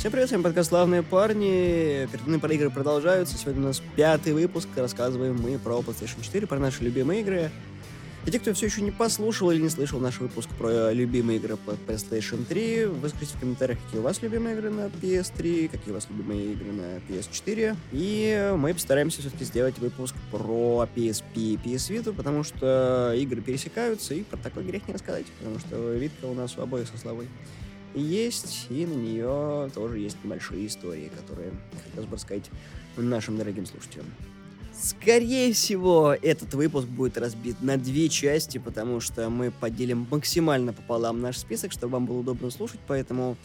Всем привет, с вами подкаст «Славные парни». Переданы про игры продолжаются. Сегодня у нас пятый выпуск. Рассказываем мы про PlayStation 4, про наши любимые игры. И те, кто все еще не послушал или не слышал наш выпуск про любимые игры по PlayStation 3, выскажите в комментариях, какие у вас любимые игры на PS3, какие у вас любимые игры на PS4. И мы постараемся все-таки сделать выпуск про PSP и PS Vita, потому что игры пересекаются, и про такой грех не рассказать, потому что Витка у нас у обоих со Славой есть, и на нее тоже есть небольшие истории, которые хотелось бы рассказать нашим дорогим слушателям. Скорее всего, этот выпуск будет разбит на две части, потому что мы поделим максимально пополам наш список, чтобы вам было удобно слушать, поэтому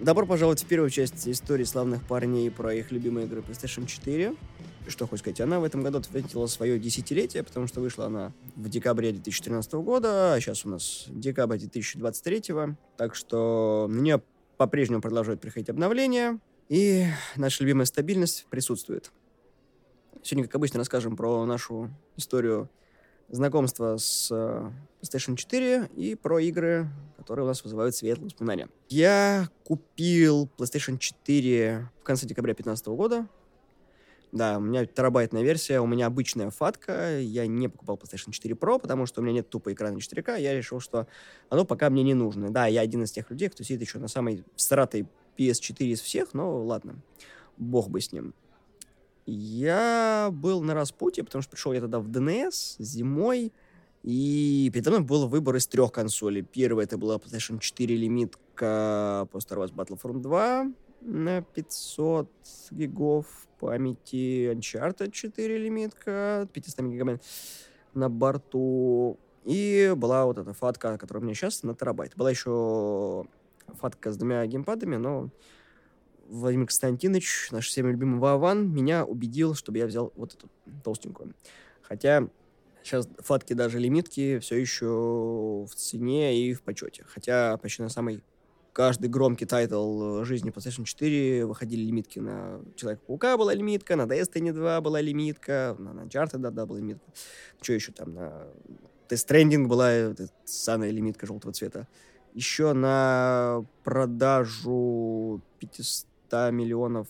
добро пожаловать в первую часть истории славных парней про их любимые игры PlayStation 4 что хочешь сказать, она в этом году отметила свое десятилетие, потому что вышла она в декабре 2013 года, а сейчас у нас декабрь 2023, так что на нее по-прежнему продолжают приходить обновления, и наша любимая стабильность присутствует. Сегодня, как обычно, расскажем про нашу историю знакомства с э, PlayStation 4 и про игры, которые у нас вызывают светлые воспоминания. Я купил PlayStation 4 в конце декабря 2015 года, да, у меня терабайтная версия, у меня обычная фатка, я не покупал PlayStation 4 Pro, потому что у меня нет тупо экрана 4К, я решил, что оно пока мне не нужно. Да, я один из тех людей, кто сидит еще на самой стратой PS4 из всех, но ладно, бог бы с ним. Я был на распутье, потому что пришел я тогда в ДНС зимой, и передо мной был выбор из трех консолей. Первая это была PlayStation 4 лимитка по Star Wars Battlefront 2, на 500 гигов памяти Uncharted 4 лимитка, 500 гигабайт на борту. И была вот эта фатка, которая у меня сейчас на терабайт. Была еще фатка с двумя геймпадами, но Владимир Константинович, наш всеми любимый Вован, меня убедил, чтобы я взял вот эту толстенькую. Хотя сейчас фатки даже лимитки все еще в цене и в почете. Хотя почти на самой каждый громкий тайтл э, жизни PlayStation 4 выходили лимитки на Человека-паука была лимитка, на Destiny 2 была лимитка, на Uncharted да, да, была лимитка. Что еще там? На Death Stranding была самая лимитка желтого цвета. Еще на продажу 500 миллионов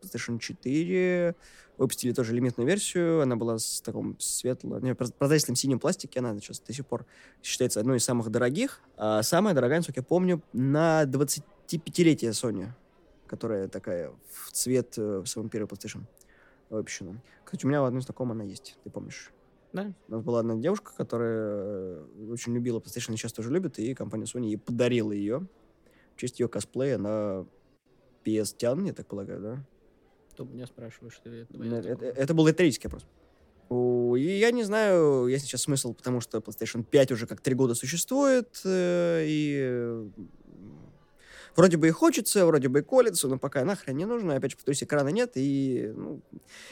PlayStation 4 выпустили тоже лимитную версию, она была с таком светлым, не, прозрачным синим пластике, она сейчас до сих пор считается одной из самых дорогих. А самая дорогая, насколько я помню, на 25-летие Sony, которая такая в цвет в своем первом PlayStation выпущена. Кстати, у меня у одной знакомой она есть, ты помнишь? Да. У нас была одна девушка, которая э, очень любила PlayStation, и сейчас тоже любит, и компания Sony ей подарила ее в честь ее косплея на PS Tian, я так полагаю, да? Кто меня это это, это, это был риторический вопрос. И я не знаю, есть сейчас смысл, потому что PlayStation 5 уже как три года существует, э, и вроде бы и хочется, вроде бы и колется, но пока нахрен не нужно. Опять же, повторюсь, экрана нет, и, ну,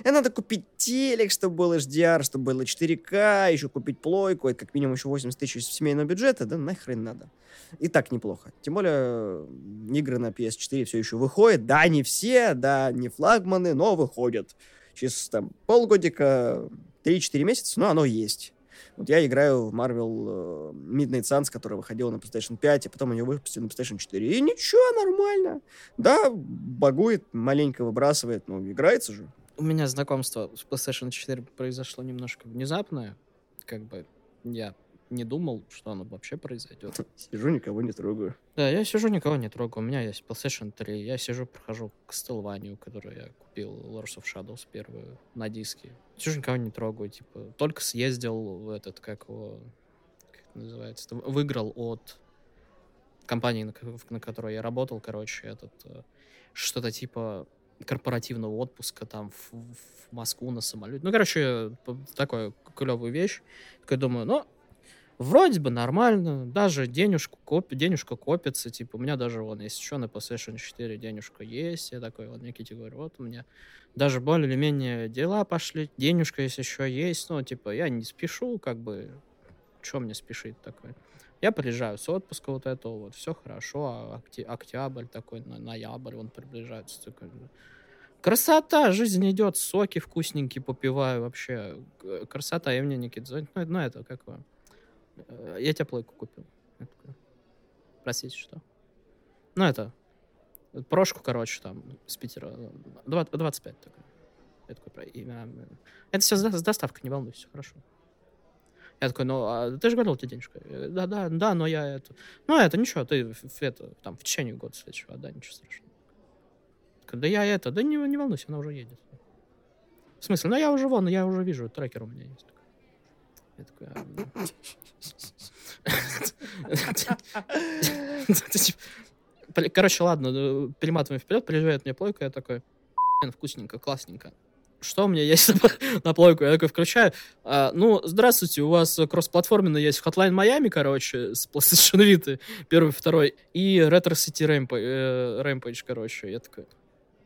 и надо купить телек, чтобы был HDR, чтобы было 4К, еще купить плойку, это как минимум еще 80 тысяч семейного бюджета, да нахрен надо. И так неплохо. Тем более, игры на PS4 все еще выходят. Да, не все, да, не флагманы, но выходят. Через там полгодика, 3-4 месяца, но оно есть. Вот я играю в Marvel uh, Midnight Suns, которая выходила на PlayStation 5, и потом ее выпустили на PlayStation 4. И ничего, нормально. Да, багует, маленько выбрасывает, но играется же. У меня знакомство с PlayStation 4 произошло немножко внезапное. Как бы я не думал, что оно вообще произойдет. Сижу, никого не трогаю. Да, я сижу, никого не трогаю. У меня есть PlayStation 3. Я сижу, прохожу к Castlevania, которую я купил, Lords of Shadows первую, на диске. Сижу, никого не трогаю, типа, только съездил в этот, как его, как это называется, выиграл от компании, на, на которой я работал, короче, этот, э, что-то типа корпоративного отпуска там в, в Москву на самолете. Ну, короче, такая клевая вещь. Такой думаю, ну, Вроде бы нормально, даже денежку коп... денежка копится, типа, у меня даже, вон, если что, на PlayStation 4 денежка есть, я такой, вот, Никите говорю, вот у меня даже более или менее дела пошли, денежка если еще есть, ну, типа, я не спешу, как бы, что мне спешить такое. Я приезжаю с отпуска вот этого, вот, все хорошо, а окти... октябрь такой, ноябрь, он приближается, такой, Красота, жизнь идет, соки вкусненькие попиваю вообще. Красота, и мне Никита звонит, ну, ну это, как вам? Э, я тебе плойку купил. Простите, что? Ну, это... Прошку, короче, там, с Питера. 20, 25 такой. Я такой, про... Это все с доставкой, не волнуйся, все хорошо. Я такой, ну, а ты же говорил, тебе денежка. Да, да, да, но я это... Ну, это ничего, ты это, там, в течение года следующего, да, ничего страшного. Да я это, да не, не волнуйся, она уже едет. В смысле, ну я уже вон, я уже вижу, трекер у меня есть. Я такой, а... Короче, ладно, перематываем вперед, приезжает мне плойка, я такой, вкусненько, классненько что у меня есть на плойку? Я такой включаю. А, ну, здравствуйте, у вас кроссплатформенно есть Hotline Miami, короче, с PlayStation Vita, первый, второй, и Retro City Rampage, э, короче. Я такой,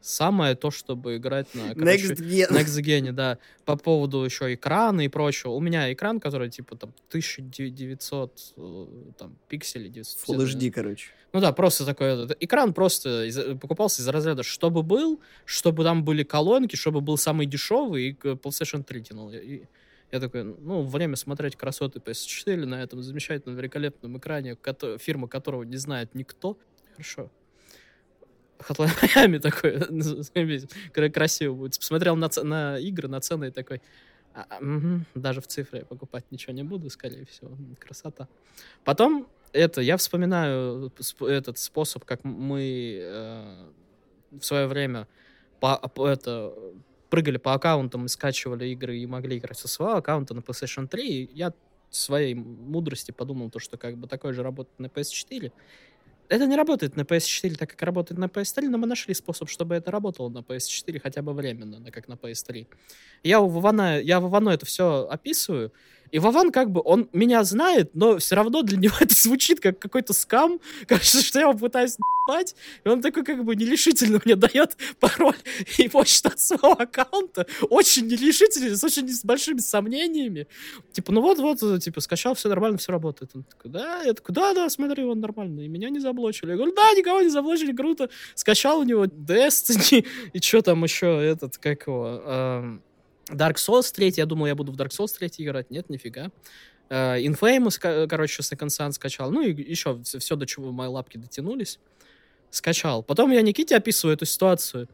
самое то, чтобы играть на короче, Next Gen. Next Gen, да. По поводу еще экрана и прочего. У меня экран, который типа там 1900 э, там, пикселей. 950, Full HD, короче. Ну да, просто такой этот, экран просто из, покупался из разряда, чтобы был, чтобы там были колонки, чтобы был самый дешевый, и PlayStation 3 тянул. И я такой, ну, время смотреть красоты PS4 на этом замечательном, великолепном экране, фирма которого не знает никто. Хорошо. Hotline Miami такой, красиво будет. Посмотрел на, на игры, на цены и такой, а, угу, даже в цифре покупать ничего не буду, скорее всего. Красота. Потом это, я вспоминаю этот способ, как мы э, в свое время по, это, прыгали по аккаунтам и скачивали игры и могли играть со своего аккаунта на PlayStation 3. И я своей мудрости подумал, то, что как бы такое же работает на PS4. Это не работает на PS4 так, как работает на PS3, но мы нашли способ, чтобы это работало на PS4 хотя бы временно, как на PS3. Я у Вована, я Вовану это все описываю, и Вован как бы, он меня знает, но все равно для него это звучит как какой-то скам. Кажется, что я его пытаюсь наебать. И он такой как бы нерешительно мне дает пароль и почту от своего аккаунта. Очень нерешительно, с очень с большими сомнениями. Типа, ну вот-вот, типа, скачал, все нормально, все работает. Он такой, да? Я такой, да-да, смотри, он нормально. И меня не заблочили. Я говорю, да, никого не заблочили, круто. Скачал у него Destiny и что там еще, этот, как его... Dark Souls 3, я думал, я буду в Dark Souls 3 играть. Нет, нифига. Uh, Infamous, короче, Second Sun скачал. Ну и еще все, все, до чего мои лапки дотянулись. Скачал. Потом я Никите описываю эту ситуацию.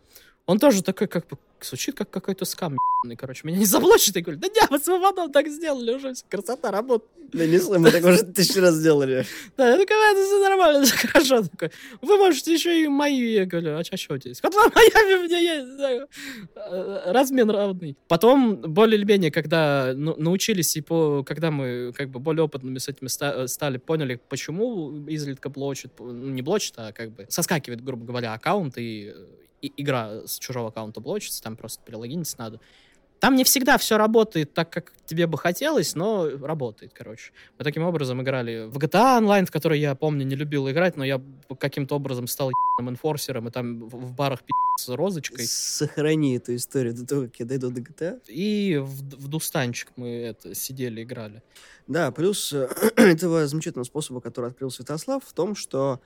Он тоже такой, как бы, звучит как какой-то скам, короче, меня не заблочит, и говорит, да не, мы с Вованом так сделали, уже все, красота, работает. Да не мы так уже тысячу раз сделали. Да, я такой, это все нормально, все хорошо, такой, вы можете еще и мои, я говорю, а что у тебя есть? Хотла моя у меня есть, э, размен равный. Потом, более или менее, когда ну, научились, и по, когда мы как бы более опытными с этими стали, поняли, почему изредка блочит, ну, не блочит, а как бы соскакивает, грубо говоря, аккаунт, и игра с чужого аккаунта блочится, там просто перелогиниться надо. Там не всегда все работает так, как тебе бы хотелось, но работает, короче. Мы таким образом играли в GTA Online, в который я, помню, не любил играть, но я каким-то образом стал ебаным инфорсером, и там в барах с розочкой. Сохрани эту историю до того, как я дойду до GTA. И в, в Дустанчик мы это сидели, играли. Да, плюс этого замечательного способа, который открыл Святослав, в том, что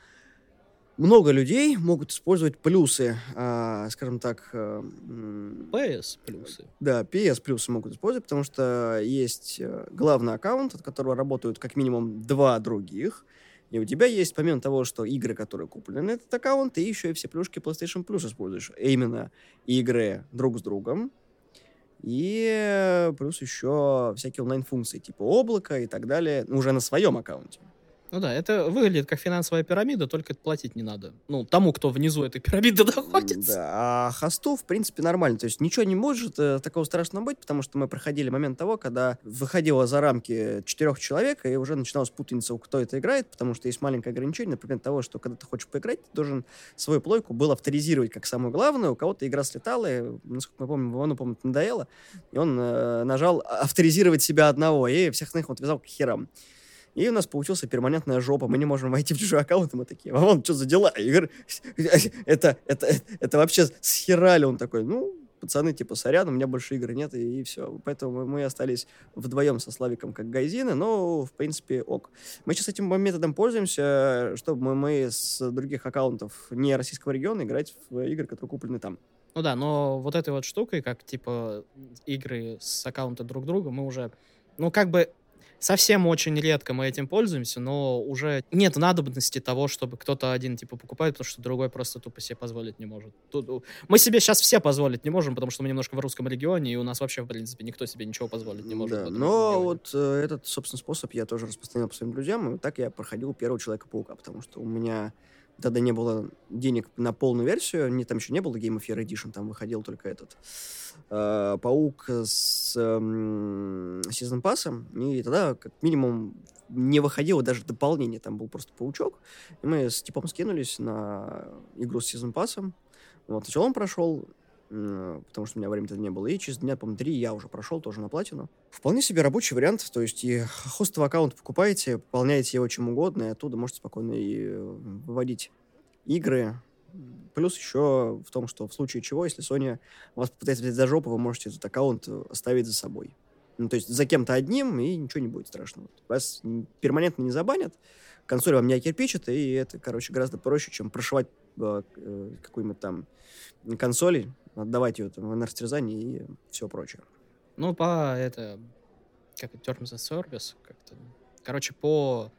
много людей могут использовать плюсы, э, скажем так... Э, PS плюсы. Да, PS плюсы могут использовать, потому что есть э, главный аккаунт, от которого работают как минимум два других, и у тебя есть, помимо того, что игры, которые куплены на этот аккаунт, ты еще и все плюшки PlayStation Plus используешь. Именно игры друг с другом, и плюс еще всякие онлайн-функции, типа облака и так далее, уже на своем аккаунте. Ну да, это выглядит как финансовая пирамида, только платить не надо. Ну, тому, кто внизу этой пирамиды находится. Да, а хосту, в принципе, нормально. То есть ничего не может э, такого страшного быть, потому что мы проходили момент того, когда выходило за рамки четырех человек, и уже начиналась путаница, кто это играет, потому что есть маленькое ограничение, например, того, что когда ты хочешь поиграть, ты должен свою плойку был авторизировать как самую главную, у кого-то игра слетала, и, насколько мы помним, Ивану, помню, надоело, и он э, нажал авторизировать себя одного, и всех остальных он отвязал к херам. И у нас получился перманентная жопа. Мы не можем войти в чужой аккаунт, и мы такие, вон, что за дела? Игорь, это, это, это вообще схерали. Он такой, ну, пацаны, типа, сорян, у меня больше игр нет, и, и все. Поэтому мы остались вдвоем со Славиком как гайзины, но, в принципе, ок. Мы сейчас этим методом пользуемся, чтобы мы, мы с других аккаунтов не российского региона играть в игры, которые куплены там. Ну да, но вот этой вот штукой, как, типа, игры с аккаунта друг друга, мы уже, ну, как бы совсем очень редко мы этим пользуемся, но уже нет надобности того, чтобы кто-то один типа покупает, потому что другой просто тупо себе позволить не может. Тут, мы себе сейчас все позволить не можем, потому что мы немножко в русском регионе, и у нас вообще, в принципе, никто себе ничего позволить не может. Да, но вот э, этот, собственно, способ я тоже распространил по своим друзьям, и так я проходил первого Человека-паука, потому что у меня тогда не было денег на полную версию, не, там еще не было Game of Year Edition, там выходил только этот э, Паук с э, Season Pass, и тогда как минимум не выходило даже дополнение, там был просто Паучок, и мы с типом скинулись на игру с Season Pass, вот, сначала он прошел, потому что у меня времени не было. И через дня, по-моему, три я уже прошел, тоже на платину. Вполне себе рабочий вариант, то есть и хостовый аккаунт покупаете, пополняете его чем угодно, и оттуда можете спокойно и э, выводить игры. Плюс еще в том, что в случае чего, если Sony вас попытается взять за жопу, вы можете этот аккаунт э, оставить за собой. Ну, то есть за кем-то одним, и ничего не будет страшного. Вас перманентно не забанят, консоль вам не окирпичит, и это, короче, гораздо проще, чем прошивать э, какую-нибудь там консоли, отдавать ее там, на растерзание и все прочее. Ну, по это, как Terms of Service, как-то. Короче, по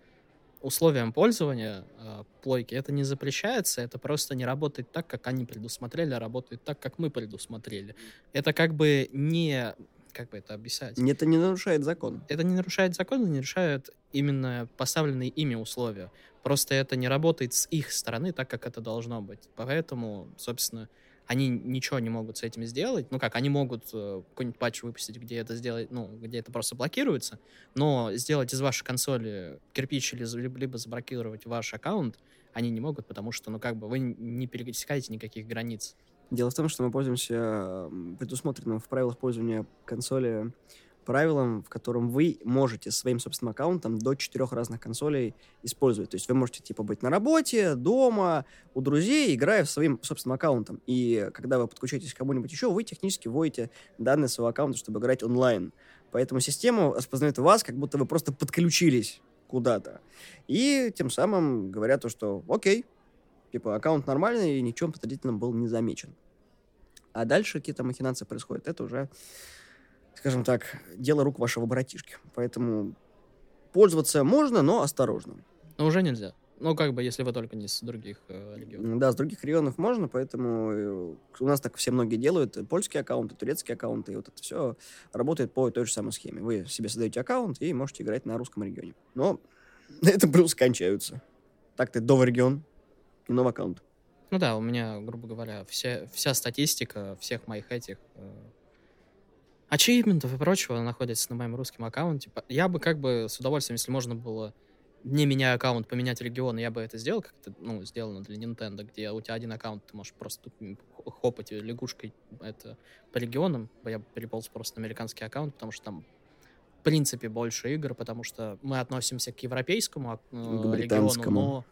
условиям пользования э, плойки это не запрещается, это просто не работает так, как они предусмотрели, а работает так, как мы предусмотрели. Это как бы не как бы это объяснять? Это не нарушает закон. Это не нарушает закон, не нарушает именно поставленные ими условия. Просто это не работает с их стороны так, как это должно быть. Поэтому, собственно, они ничего не могут с этим сделать. Ну как, они могут э, какой-нибудь патч выпустить, где это сделать, ну, где это просто блокируется, но сделать из вашей консоли кирпич или либо заблокировать ваш аккаунт они не могут, потому что, ну как бы, вы не пересекаете никаких границ. Дело в том, что мы пользуемся предусмотренным в правилах пользования консоли правилам, в котором вы можете своим собственным аккаунтом до четырех разных консолей использовать. То есть вы можете типа быть на работе, дома, у друзей, играя своим собственным аккаунтом. И когда вы подключаетесь к кому-нибудь еще, вы технически вводите данные своего аккаунта, чтобы играть онлайн. Поэтому система распознает вас, как будто вы просто подключились куда-то. И тем самым говорят то, что окей, типа аккаунт нормальный и ничем подозрительным был не замечен. А дальше какие-то махинации происходят. Это уже скажем так, дело рук вашего братишки. Поэтому пользоваться можно, но осторожно. Но уже нельзя. Ну, как бы, если вы только не с других э, регионов. Да, с других регионов можно, поэтому э, у нас так все многие делают. Польские аккаунты, турецкие аккаунты, и вот это все работает по той же самой схеме. Вы себе создаете аккаунт и можете играть на русском регионе. Но на этом плюсы кончаются. Так ты новый регион и новый аккаунт. Ну да, у меня, грубо говоря, все, вся статистика всех моих этих э, ачивментов и прочего находится на моем русском аккаунте. Я бы как бы с удовольствием, если можно было не меняя аккаунт, поменять регион, я бы это сделал, как это, ну, сделано для Nintendo, где у тебя один аккаунт, ты можешь просто хопать лягушкой это по регионам. Я переполз просто на американский аккаунт, потому что там в принципе больше игр, потому что мы относимся к европейскому э, к региону, но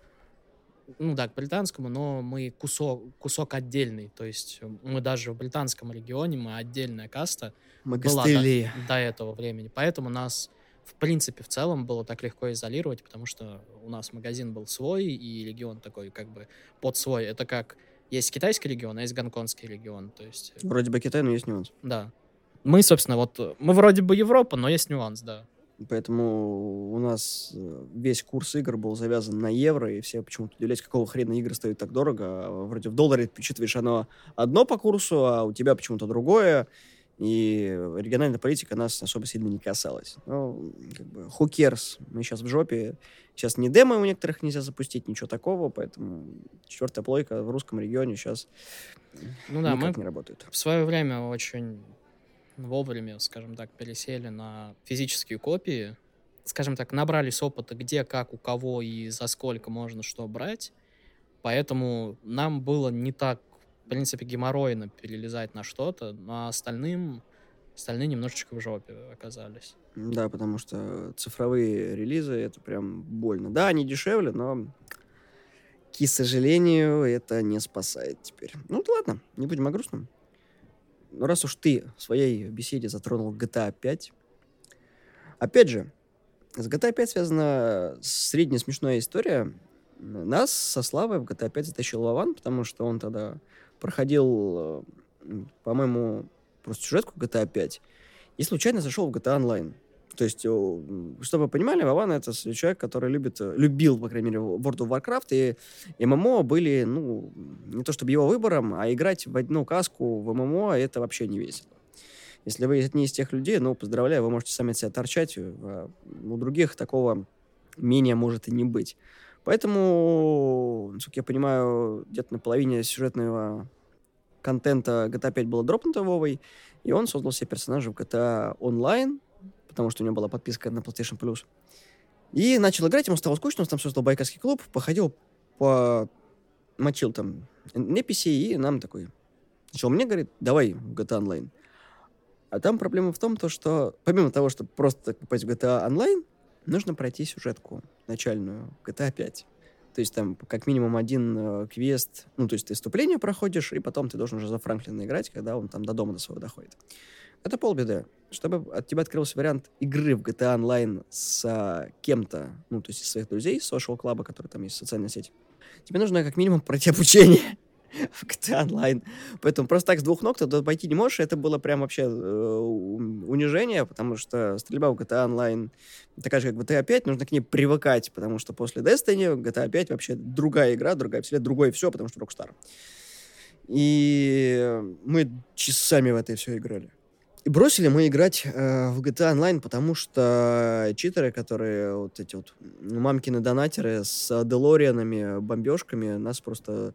ну да, к британскому, но мы кусок, кусок отдельный. То есть мы даже в британском регионе, мы отдельная каста мы была до, до этого времени. Поэтому нас, в принципе, в целом было так легко изолировать, потому что у нас магазин был свой, и регион такой как бы под свой. Это как есть китайский регион, а есть гонконгский регион. То есть... Вроде бы Китай, но есть нюанс. Да. Мы, собственно, вот, мы вроде бы Европа, но есть нюанс, да. Поэтому у нас э, весь курс игр был завязан на евро, и все почему-то удивлялись, какого хрена игры стоят так дорого. А вроде в долларе ты читаешь оно одно по курсу, а у тебя почему-то другое. И региональная политика нас особо сильно не касалась. Ну, как бы, who cares? Мы сейчас в жопе. Сейчас ни демо у некоторых нельзя запустить, ничего такого, поэтому четвертая плойка в русском регионе сейчас ну, да, никак мы не работает. В свое время очень вовремя, скажем так, пересели на физические копии, скажем так, набрались опыта, где, как, у кого и за сколько можно что брать. Поэтому нам было не так, в принципе, геморройно перелезать на что-то, но остальным, остальные немножечко в жопе оказались. Да, потому что цифровые релизы — это прям больно. Да, они дешевле, но, к сожалению, это не спасает теперь. Ну, ладно, не будем о грустном. Ну, раз уж ты в своей беседе затронул GTA 5, опять же, с GTA 5 связана средняя смешная история. Нас со Славой в GTA 5 затащил Вован, потому что он тогда проходил, по-моему, просто сюжетку GTA 5 и случайно зашел в GTA Online. То есть, чтобы вы понимали, Вован — это человек, который любит, э, любил, по крайней мере, World of Warcraft, и ММО были, ну, не то чтобы его выбором, а играть в одну каску в ММО — это вообще не весело. Если вы не из тех людей, ну, поздравляю, вы можете сами себя торчать, а у других такого менее может и не быть. Поэтому, насколько я понимаю, где-то на половине сюжетного контента GTA 5 было дропнуто Вовой, и он создал себе персонажа в GTA Online, потому что у него была подписка на PlayStation Plus. И начал играть, ему стало скучно, он там создал байкерский клуб, походил по... мочил там NPC, и нам такой... Начал мне говорит, давай GTA Online. А там проблема в том, то, что помимо того, чтобы просто попасть в GTA Online, нужно пройти сюжетку начальную GTA 5. То есть там как минимум один э, квест, ну, то есть ты вступление проходишь, и потом ты должен уже за Франклина играть, когда он там до дома до своего доходит. Это полбеды. Чтобы от тебя открылся вариант игры в GTA Online с а, кем-то, ну, то есть из своих друзей, social клаба, который там есть, социальная сеть, тебе нужно как минимум пройти обучение в GTA Online. Поэтому просто так с двух ног ты туда пойти не можешь. Это было прям вообще э, унижение, потому что стрельба в GTA Online такая же, как GTA 5, нужно к ней привыкать, потому что после Destiny GTA 5 вообще другая игра, другая вселенная, другое все, потому что Rockstar. И мы часами в это все играли. И бросили мы играть э, в GTA Online, потому что читеры, которые вот эти вот мамкины донатеры с Делорианами, бомбежками, нас просто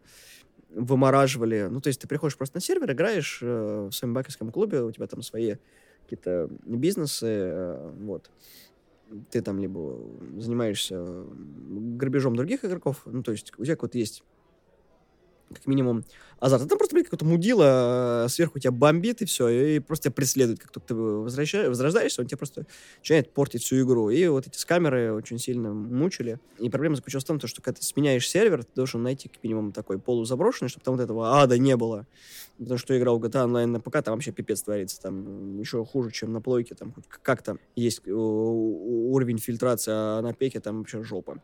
вымораживали. Ну, то есть ты приходишь просто на сервер, играешь э, в своем бакерском клубе, у тебя там свои какие-то бизнесы, э, вот. Ты там либо занимаешься грабежом других игроков, ну, то есть у тебя вот есть как минимум азарт. А там просто, блин, какое-то мудило э, сверху тебя бомбит, и все, и просто тебя преследует. Как только ты возрождаешься, он тебе просто начинает портить всю игру. И вот эти скамеры очень сильно мучили. И проблема заключалась в том, что когда ты сменяешь сервер, ты должен найти как минимум такой полузаброшенный, чтобы там вот этого ада не было. Потому что играл в GTA Online на ПК, там вообще пипец творится. Там еще хуже, чем на плойке. Там как-то есть э, уровень фильтрации, а на пеке там вообще жопа.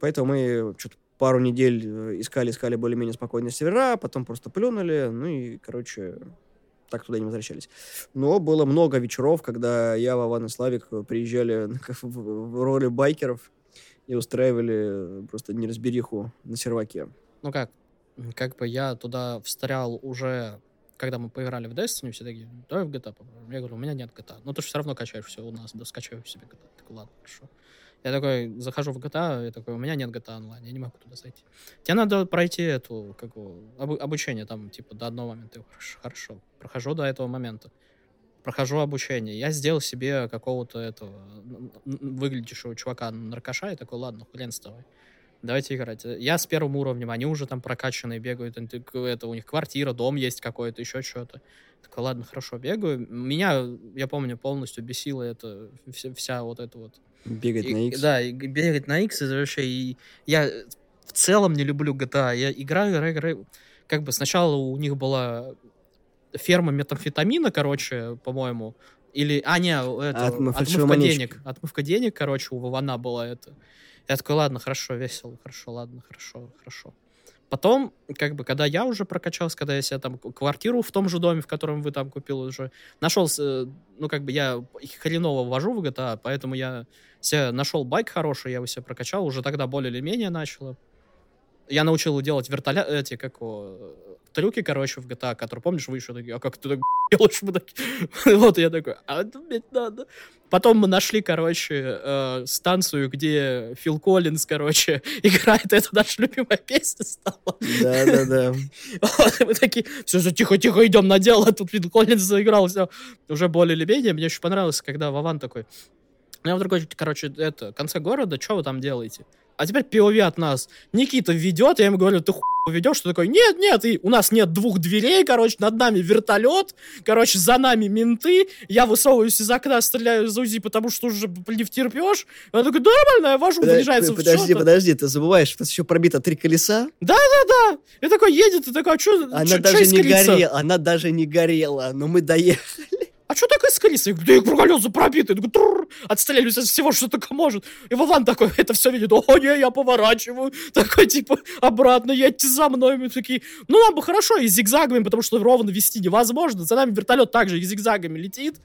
Поэтому мы что-то пару недель э, искали-искали более-менее спокойные сервера, потом просто плюнули, ну и, короче, так туда не возвращались. Но было много вечеров, когда я, Вован и Славик приезжали в роли байкеров и устраивали просто неразбериху на серваке. Ну как, как бы я туда встрял уже, когда мы поиграли в Destiny, все такие, давай в GTA попробуем. Я говорю, у меня нет GTA. Ну ты же все равно качаешь все у нас, да скачаю себе GTA. Так, ладно, хорошо. Я такой захожу в GTA, и такой, у меня нет GTA онлайн, я не могу туда зайти. Тебе надо пройти эту, как об, обучение там, типа, до одного момента. Хорошо, хорошо, прохожу до этого момента. Прохожу обучение. Я сделал себе какого-то этого выглядящего чувака наркоша, и такой, ладно, хрен с тобой. Давайте играть. Я с первым уровнем, они уже там прокачанные бегают, это у них квартира, дом есть какой-то, еще что-то. Такой, ладно, хорошо, бегаю. Меня, я помню, полностью бесило это, вся, вся вот эта вот Бегать и, на X. Да, и бегать на X, это вообще... И я в целом не люблю GTA. Я играю, играю, играю. Как бы сначала у них была ферма метамфетамина, короче, по-моему. Или, а, не, это, отмывка денег. Отмывка денег, короче, у Вована была это. Я такой, ладно, хорошо, весело, хорошо, ладно, хорошо, хорошо. Потом, как бы, когда я уже прокачался, когда я себе там квартиру в том же доме, в котором вы там купил уже, нашел, ну, как бы, я хреново ввожу в GTA, поэтому я себе нашел байк хороший, я его себе прокачал, уже тогда более или менее начало. Я научил его делать вертолет, эти, как его, трюки, короче, в GTA, которые, помнишь, вы еще такие, а как ты так делаешь? Мы такие... вот я такой, а блядь, надо. Потом мы нашли, короче, э, станцию, где Фил Коллинз, короче, играет. Это наша любимая песня стала. Да-да-да. мы такие, все, все, тихо-тихо, идем на дело. Тут Фил Коллинз заиграл, все. Уже более или менее. Мне очень понравилось, когда Вован такой, я в другой, короче, это, конце города, что вы там делаете? А теперь POV от нас. Никита ведет, я ему говорю, ты хуй ведешь, что такой, нет, нет, и у нас нет двух дверей, короче, над нами вертолет, короче, за нами менты, я высовываюсь из окна, стреляю из УЗИ, потому что уже не втерпешь. Он такой, да, нормально, я вожу, Подожди, выезжается Подожди, подожди, ты забываешь, что еще пробито три колеса? Да-да-да, и такой едет, и такой, а что, Она даже не горела, она даже не горела, но мы доехали а что такое скалица? Я говорю, да я проколелся пробитый. Я говорю, отстреливаюсь от всего, что только может. И Вован такой это все видит. О, не, я поворачиваю. Такой, типа, обратно, едьте за мной. Мы такие, ну, нам бы хорошо и зигзагами, потому что ровно вести невозможно. За нами вертолет также и зигзагами летит.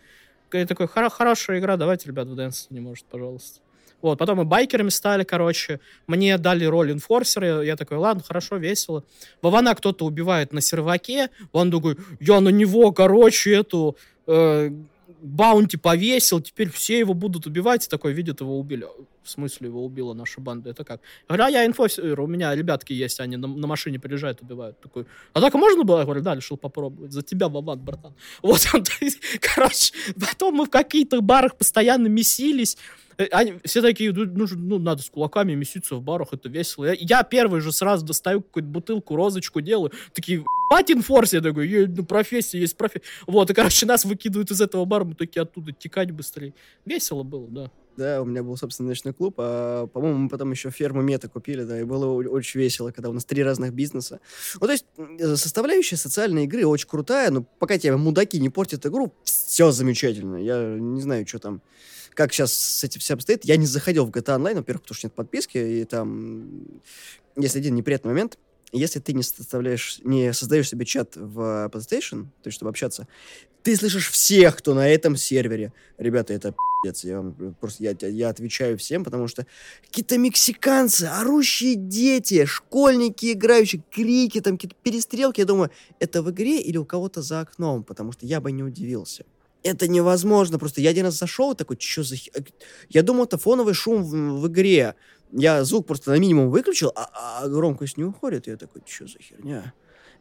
я такой, хорошая игра, давайте, ребят, в Dance не может, пожалуйста. Вот, потом мы байкерами стали, короче. Мне дали роль инфорсера. Я такой, ладно, хорошо, весело. Вована кто-то убивает на серваке. Он такой, я на него, короче, эту... Э, баунти повесил, теперь все его будут убивать. И такой, видит, его убили. В смысле, его убила наша банда? Это как? Говорю, а я инфосер, у меня ребятки есть, они на, на машине приезжают, убивают. Такой, а так можно было? Я говорю, да, решил попробовать. За тебя, Вован, братан. Вот он, короче, потом мы в каких-то барах постоянно месились. Э, они все такие, ну, ну, ну, надо с кулаками меситься в барах, это весело. Я, я первый же сразу достаю какую-то бутылку, розочку делаю. Такие, бать инфорс, я такой, ну, профессия есть профессия. Вот, и, короче, нас выкидывают из этого бара, мы такие оттуда текать быстрее. Весело было, да. Да, у меня был, собственно, ночной клуб, а, по-моему, мы потом еще ферму мета купили, да, и было очень весело, когда у нас три разных бизнеса. Ну, то есть, составляющая социальной игры очень крутая, но пока тебе мудаки не портят игру, все замечательно. Я не знаю, что там как сейчас с этим все обстоит. Я не заходил в GTA Online, во-первых, потому что нет подписки, и там есть один неприятный момент. Если ты не составляешь, не создаешь себе чат в PlayStation, то есть чтобы общаться, ты слышишь всех, кто на этом сервере. Ребята, это пиздец. Я вам просто я, я отвечаю всем, потому что какие-то мексиканцы, орущие дети, школьники играющие, крики, там какие-то перестрелки. Я думаю, это в игре или у кого-то за окном, потому что я бы не удивился это невозможно. Просто я один раз зашел такой, что за... Я думал, это фоновый шум в, в игре. Я звук просто на минимум выключил, а, а громкость не уходит. Я такой, что за херня?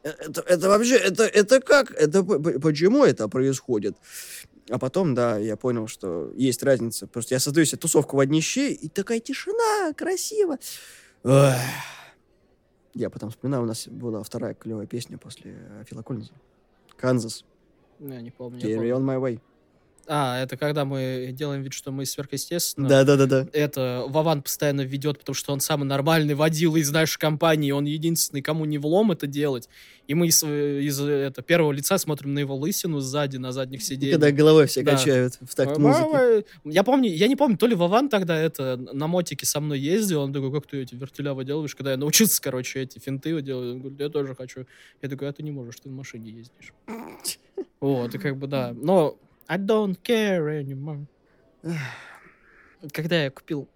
Это, это вообще, это, это как? Это почему это происходит? А потом, да, я понял, что есть разница. Просто я создаю себе тусовку в однище, и такая тишина, красиво. Эх. Я потом вспоминаю, у нас была вторая клевая песня после Фила Коллинза. «Канзас». Я не помню. Carry on my way. А, это когда мы делаем вид, что мы сверхъестественно. Да, да, да, да. Это Вован постоянно ведет, потому что он самый нормальный водил из нашей компании, он единственный, кому не влом это делать. И мы из, из это, первого лица смотрим на его лысину сзади, на задних сиденьях. Когда головой все да. качают в такт музыки. Я помню, я не помню, то ли Вован тогда это на мотике со мной ездил, он такой, как ты эти вертеля выделываешь, когда я научился, короче, эти финты выделывать. Он говорит, я тоже хочу. Я такой, а ты не можешь, ты в машине ездишь. Вот, и как бы, да. Но I don't care anymore. Когда я купил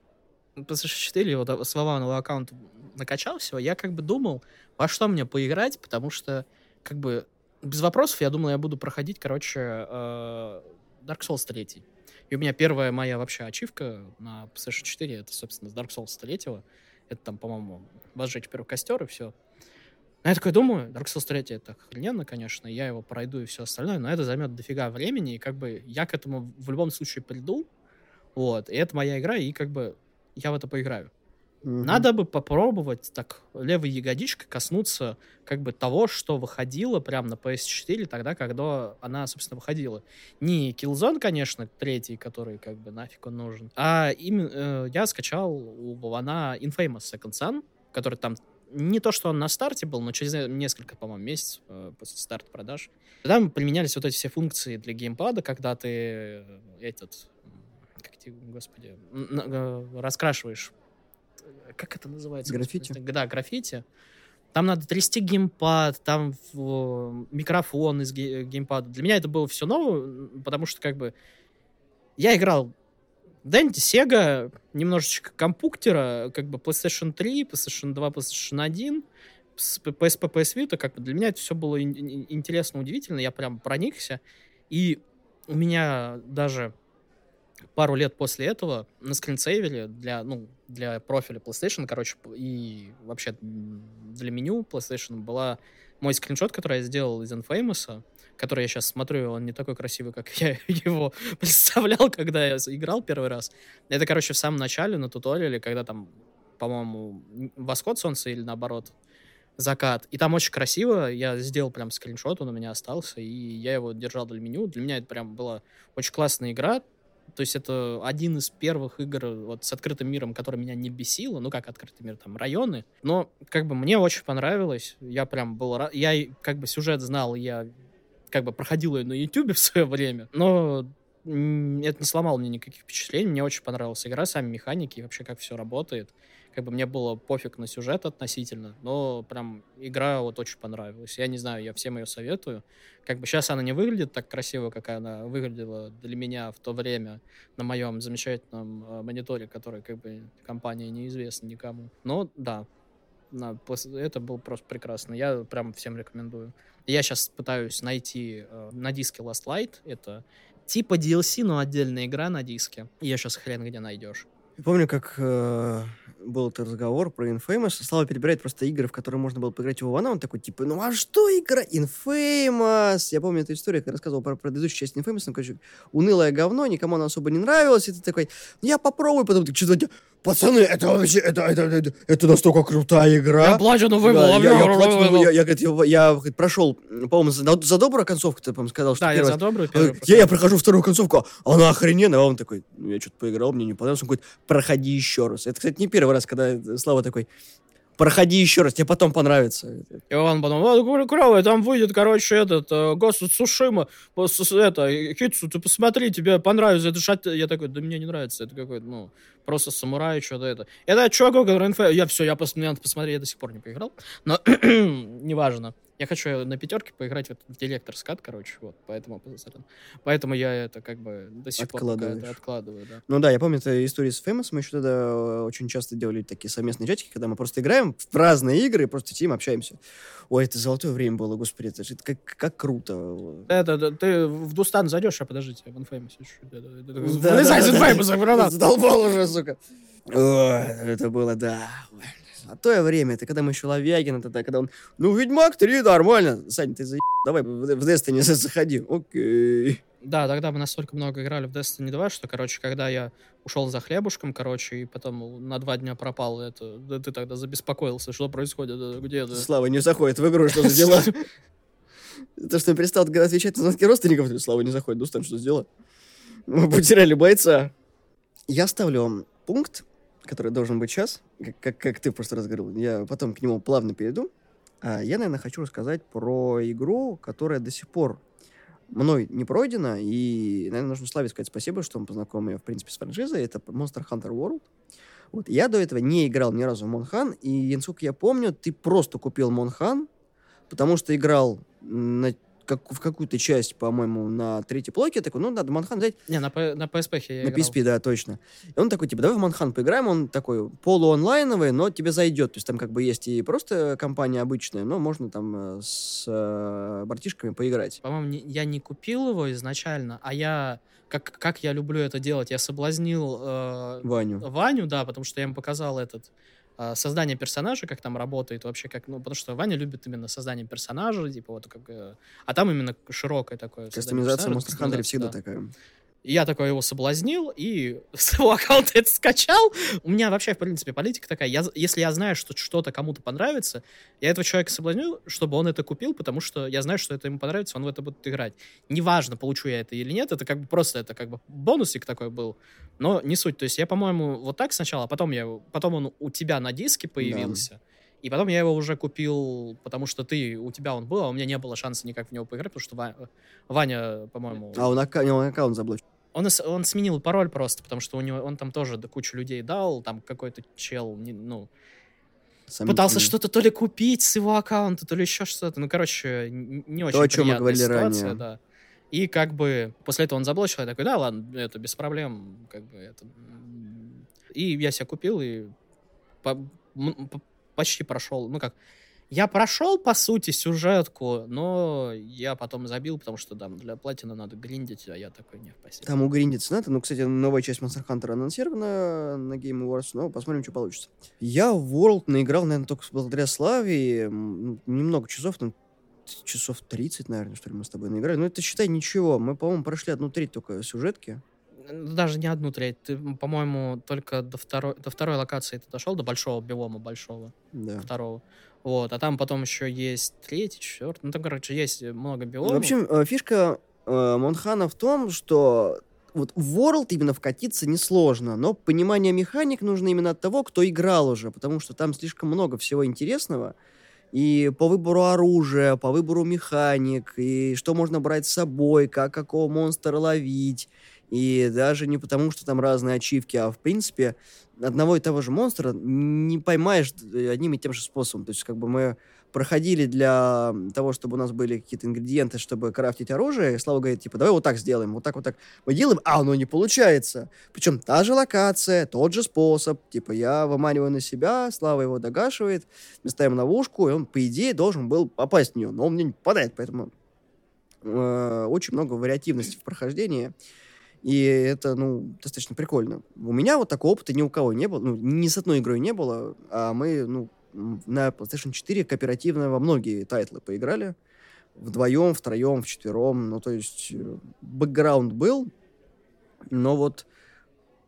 PlayStation 4, вот с Вованного аккаунта накачал всего, я как бы думал, во что мне поиграть, потому что, как бы, без вопросов я думал, я буду проходить, короче, э, Dark Souls 3. И у меня первая моя вообще ачивка на PlayStation 4, это, собственно, Dark Souls 3. Это там, по-моему, возжечь первый костер и все. Я такой думаю, Dark Souls 3 это охрененно, конечно, я его пройду и все остальное, но это займет дофига времени, и как бы я к этому в любом случае приду, вот, и это моя игра, и как бы я в это поиграю. Mm-hmm. Надо бы попробовать так левой ягодичкой коснуться как бы того, что выходило прямо на PS4 тогда, когда она, собственно, выходила. Не Killzone, конечно, третий, который как бы нафиг он нужен, а именно э, я скачал у Вована Infamous Second Son, который там не то, что он на старте был, но через несколько, по-моему, месяцев э, после старта продаж. Там применялись вот эти все функции для геймпада, когда ты э, этот, как тебе, господи, э, раскрашиваешь, как это называется? Граффити? Господи? Да, граффити. Там надо трясти геймпад, там микрофон из геймпада. Для меня это было все новое, потому что как бы я играл Дэнди, Sega, немножечко компуктера, как бы PlayStation 3, PlayStation 2, PlayStation 1, PSP, PS Vita, как бы для меня это все было интересно, удивительно, я прям проникся. И у меня даже пару лет после этого на скринсейвере для, ну, для профиля PlayStation, короче, и вообще для меню PlayStation была мой скриншот, который я сделал из Infamous, который я сейчас смотрю, он не такой красивый, как я его представлял, когда я играл первый раз. Это, короче, в самом начале на туториале, когда там, по-моему, восход солнца или наоборот, закат. И там очень красиво. Я сделал прям скриншот, он у меня остался, и я его держал для меню. Для меня это прям была очень классная игра. То есть это один из первых игр вот с открытым миром, который меня не бесило. Ну, как открытый мир, там, районы. Но, как бы, мне очень понравилось. Я прям был рад. Я, как бы, сюжет знал, я как бы проходил ее на YouTube в свое время, но это не сломало мне никаких впечатлений. Мне очень понравилась игра, сами механики вообще как все работает. Как бы мне было пофиг на сюжет относительно, но прям игра вот очень понравилась. Я не знаю, я всем ее советую. Как бы сейчас она не выглядит так красиво, как она выглядела для меня в то время на моем замечательном э, мониторе, который как бы компания неизвестна никому. Но да, это было просто прекрасно. Я прям всем рекомендую. Я сейчас пытаюсь найти э, на диске Last Light. Это типа DLC, но отдельная игра на диске. Я сейчас хрен где найдешь. Помню, как э, был этот разговор про Infamous. Слава перебирает просто игры, в которые можно было поиграть в Ивана. Он такой, типа, ну а что игра? Infamous! Я помню эту историю, когда рассказывал про предыдущую часть Infamous. Ну, короче, унылое говно, никому она особо не нравилась. И ты такой, ну я попробую, потом ты что-то... Пацаны, это вообще, это, это, это, это настолько крутая игра. Я платину Да, выбыл. я, я, платину- я, я, я, я, говорит, прошел, по-моему, за, за добрую концовку, ты, по-моему, сказал, что Да, я за добрую Он первую я, я прохожу вторую концовку, а она охрененная. А он такой, ну, я что-то поиграл, мне не понравилось. Он говорит, проходи еще раз. Это, кстати, не первый раз, когда Слава такой, проходи еще раз, тебе потом понравится. И он потом, о, клевый, там выйдет, короче, этот, э, Ghost of Tsushima, пос- с- это, Хитсу, ты посмотри, тебе понравится, это шат... Я такой, да мне не нравится, это какой-то, ну, просто самурай, что-то это. Это чувак, который. Я все, я пос... надо посмотреть, я до сих пор не поиграл, но неважно. Я хочу на пятерке поиграть вот в директор скат, короче, вот, поэтому, поэтому я это как бы до сих пор это откладываю, да. Ну да, я помню эту историю с Famous. Мы еще тогда э, очень часто делали такие совместные чатики, когда мы просто играем в разные игры и просто сидим, общаемся. Ой, это золотое время было, господи, это же как, как круто. Это, да, ты в Дустан зайдешь, а подождите, в Infamous чуть-чуть. это- это- это- Да, Вылезай да, из да, Infamous. Задолбал уже, сука. Это было, да. А то время, это когда мы еще Лавягин, это да, когда он, ну, Ведьмак 3, нормально. Сань, ты за давай в в Destiny за- заходи. Окей. Да, тогда мы настолько много играли в Destiny 2, что, короче, когда я ушел за хлебушком, короче, и потом на два дня пропал, это, да ты тогда забеспокоился, что происходит, да, где это? Слава не заходит в игру, что за дела? То, что он перестал отвечать на звонки родственников, Слава не заходит. Дустан, что за дела? Мы потеряли бойца. Я ставлю пункт, который должен быть сейчас, как, как, как ты в прошлый раз говорил. Я потом к нему плавно перейду. А я, наверное, хочу рассказать про игру, которая до сих пор мной не пройдена, и, наверное, нужно Славе сказать спасибо, что он познакомил меня, в принципе, с франшизой. Это Monster Hunter World. Вот. Я до этого не играл ни разу в Монхан, и, насколько я помню, ты просто купил Монхан, потому что играл на, как, в какую-то часть, по-моему, на третьей плойке, такой, ну, надо Монхан взять, Не, на, на PSP я на играл. PSP, да, точно. И он такой, типа, давай в Манхан поиграем, он такой полуонлайновый, но тебе зайдет. То есть там как бы есть и просто компания обычная, но можно там э, с э, братишками поиграть. По-моему, не- я не купил его изначально, а я, как, как я люблю это делать, я соблазнил э, Ваню. Ваню, да, потому что я ему показал этот создание персонажа, как там работает вообще, как, ну, потому что Ваня любит именно создание персонажа, типа вот как, э, а там именно широкое такое. Кастомизация в Monster Hunter всегда да. такая. Я такой его соблазнил, и с его аккаунта это скачал. У меня вообще, в принципе, политика такая. Я, если я знаю, что что-то кому-то понравится, я этого человека соблазню, чтобы он это купил, потому что я знаю, что это ему понравится, он в это будет играть. Неважно, получу я это или нет, это как бы просто это как бы бонусик такой был, но не суть. То есть я, по-моему, вот так сначала, а потом, я, потом он у тебя на диске появился. И потом я его уже купил, потому что ты, у тебя он был, а у меня не было шанса никак в него поиграть, потому что Ва- Ваня, по-моему... А он, у него аккаунт заблочен. Он, он сменил пароль просто, потому что у него он там тоже кучу людей дал, там какой-то чел, ну, пытался Сомнительно. что-то то ли купить с его аккаунта, то ли еще что-то. Ну, короче, не очень о чем мы говорили ситуация, ранее. да. И как бы после этого он заблочил, я такой, да, ладно, это без проблем, как бы это... И я себе купил и по- по- почти прошел, ну как, я прошел, по сути, сюжетку, но я потом забил, потому что, да, для платина надо гриндить, а я такой, не, спасибо. Там угриндиться надо. Ну, кстати, новая часть Monster Hunter анонсирована на Game Awards, но посмотрим, что получится. Я в World наиграл, наверное, только благодаря Славе. Ну, Немного часов, ну, часов 30, наверное, что ли, мы с тобой наиграли. Но это, считай, ничего. Мы, по-моему, прошли одну треть только сюжетки. Ну, Даже не одну треть. Ты, по-моему, только до второй, до второй локации ты дошел, до большого биома большого, Да. второго. Вот, а там потом еще есть третий, четвертый. Ну, там, короче, есть много биомов. В общем, э, фишка э, Монхана в том, что вот в World именно вкатиться несложно, но понимание механик нужно именно от того, кто играл уже, потому что там слишком много всего интересного. И по выбору оружия, по выбору механик, и что можно брать с собой, как какого монстра ловить, И даже не потому, что там разные ачивки, а в принципе одного и того же монстра не поймаешь одним и тем же способом. То есть как бы мы проходили для того, чтобы у нас были какие-то ингредиенты, чтобы крафтить оружие, и Слава говорит, типа, давай вот так сделаем, вот так вот так. Мы делаем, а оно не получается. Причем та же локация, тот же способ. Типа, я выманиваю на себя, Слава его догашивает, мы ставим ловушку, и он, по идее, должен был попасть в нее, но он мне не попадает, поэтому э, очень много вариативности в прохождении. И это, ну, достаточно прикольно. У меня вот такого опыта ни у кого не было. Ну, ни с одной игрой не было. А мы, ну, на PlayStation 4 кооперативно во многие тайтлы поиграли. Вдвоем, втроем, вчетвером. Ну, то есть э, бэкграунд был, но вот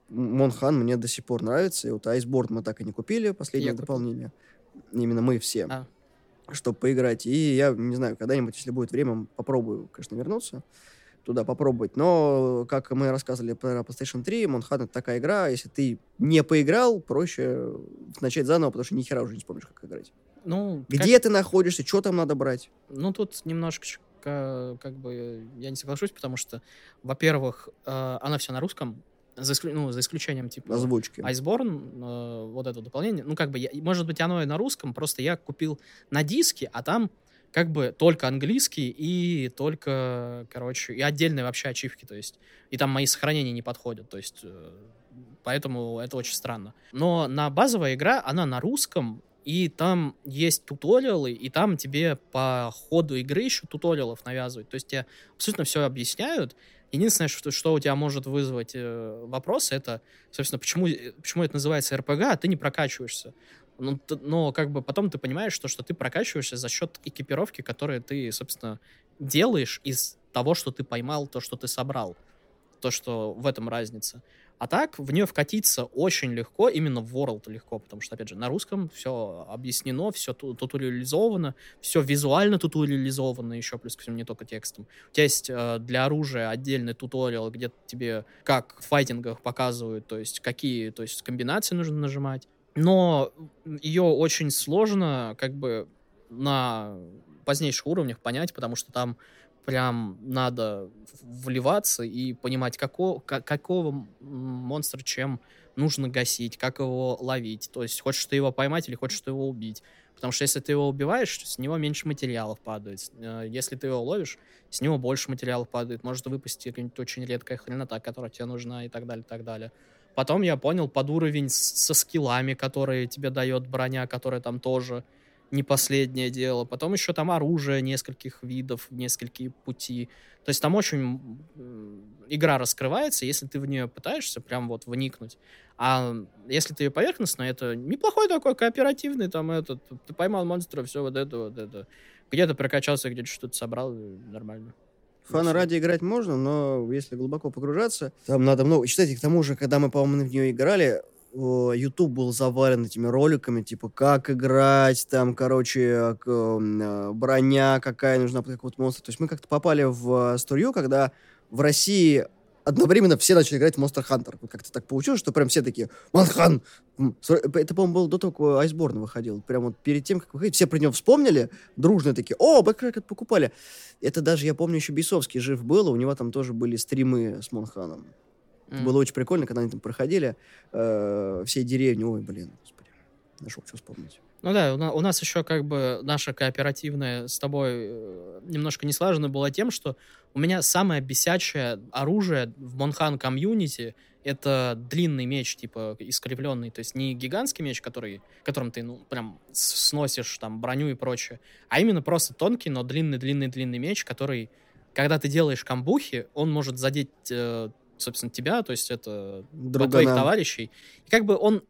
Монхан мне до сих пор нравится. И вот Iceborne мы так и не купили, последнее я дополнение. Купил. Именно мы все. А. Чтобы поиграть. И я, не знаю, когда-нибудь, если будет время, попробую, конечно, вернуться туда попробовать. Но, как мы рассказывали про PlayStation 3, Монхан — это такая игра, если ты не поиграл, проще начать заново, потому что ни хера уже не вспомнишь, как играть. Ну, Где как... ты находишься, что там надо брать? Ну, тут немножечко как бы я не соглашусь, потому что, во-первых, э, она вся на русском, за, исклю... ну, за исключением типа озвучки. Iceborne, э, вот это дополнение, ну как бы, я, может быть, оно и на русском, просто я купил на диске, а там как бы только английский и только, короче, и отдельные вообще ачивки, то есть, и там мои сохранения не подходят, то есть, э, поэтому это очень странно. Но на базовая игра, она на русском, и там есть туториалы, и там тебе по ходу игры еще туториалов навязывают, то есть тебе абсолютно все объясняют, Единственное, что, что у тебя может вызвать э, вопрос, это, собственно, почему, э, почему это называется РПГ, а ты не прокачиваешься. Но, ну, но как бы потом ты понимаешь, что, что ты прокачиваешься за счет экипировки, которую ты, собственно, делаешь из того, что ты поймал, то, что ты собрал. То, что в этом разница. А так в нее вкатиться очень легко, именно в World легко, потому что, опять же, на русском все объяснено, все туториализовано, все визуально туториализовано еще, плюс ко всему, не только текстом. У тебя есть э, для оружия отдельный туториал, где тебе как в файтингах показывают, то есть какие то есть комбинации нужно нажимать, но ее очень сложно как бы на позднейших уровнях понять, потому что там прям надо вливаться и понимать, какого, какого монстра чем нужно гасить, как его ловить. То есть, хочешь ты его поймать или хочешь ты его убить. Потому что если ты его убиваешь, с него меньше материалов падает. Э, если ты его ловишь, с него больше материалов падает. Может выпасть какая-нибудь очень редкая хренота, которая тебе нужна и так далее, и так далее. Потом я понял под уровень со скиллами, которые тебе дает броня, которая там тоже не последнее дело. Потом еще там оружие нескольких видов, несколькие пути. То есть там очень игра раскрывается, если ты в нее пытаешься прям вот вникнуть. А если ты поверхностно, это неплохой такой кооперативный, там этот, ты поймал монстра, все вот это, вот это. Где-то прокачался, где-то что-то собрал, нормально. Фана ради играть можно, но если глубоко погружаться, там надо много... Кстати, к тому же, когда мы, по-моему, в нее играли, YouTube был завален этими роликами, типа, как играть, там, короче, э, броня какая нужна под какого-то монстра. То есть мы как-то попали в струю, когда в России одновременно все начали играть в Monster Hunter. Как-то так получилось, что прям все такие, Манхан! Это, по-моему, было до того, как Айсборн выходил. Прям вот перед тем, как выходить, все про него вспомнили, дружно такие, о, Бэкрэкет покупали. Это даже, я помню, еще Бесовский жив был, у него там тоже были стримы с Монханом. Mm. было очень прикольно, когда они там проходили э, всей деревни. Ой, блин, господи, нашел что вспомнить. Ну да, у нас еще как бы наша кооперативная с тобой э, немножко не слажена была тем, что у меня самое бесячее оружие в Монхан комьюнити это длинный меч, типа, искривленный. То есть не гигантский меч, который, которым ты, ну, прям сносишь там броню и прочее, а именно просто тонкий, но длинный-длинный-длинный меч, который, когда ты делаешь камбухи, он может задеть, э, собственно, тебя, то есть это Другана. твоих товарищей. И как бы он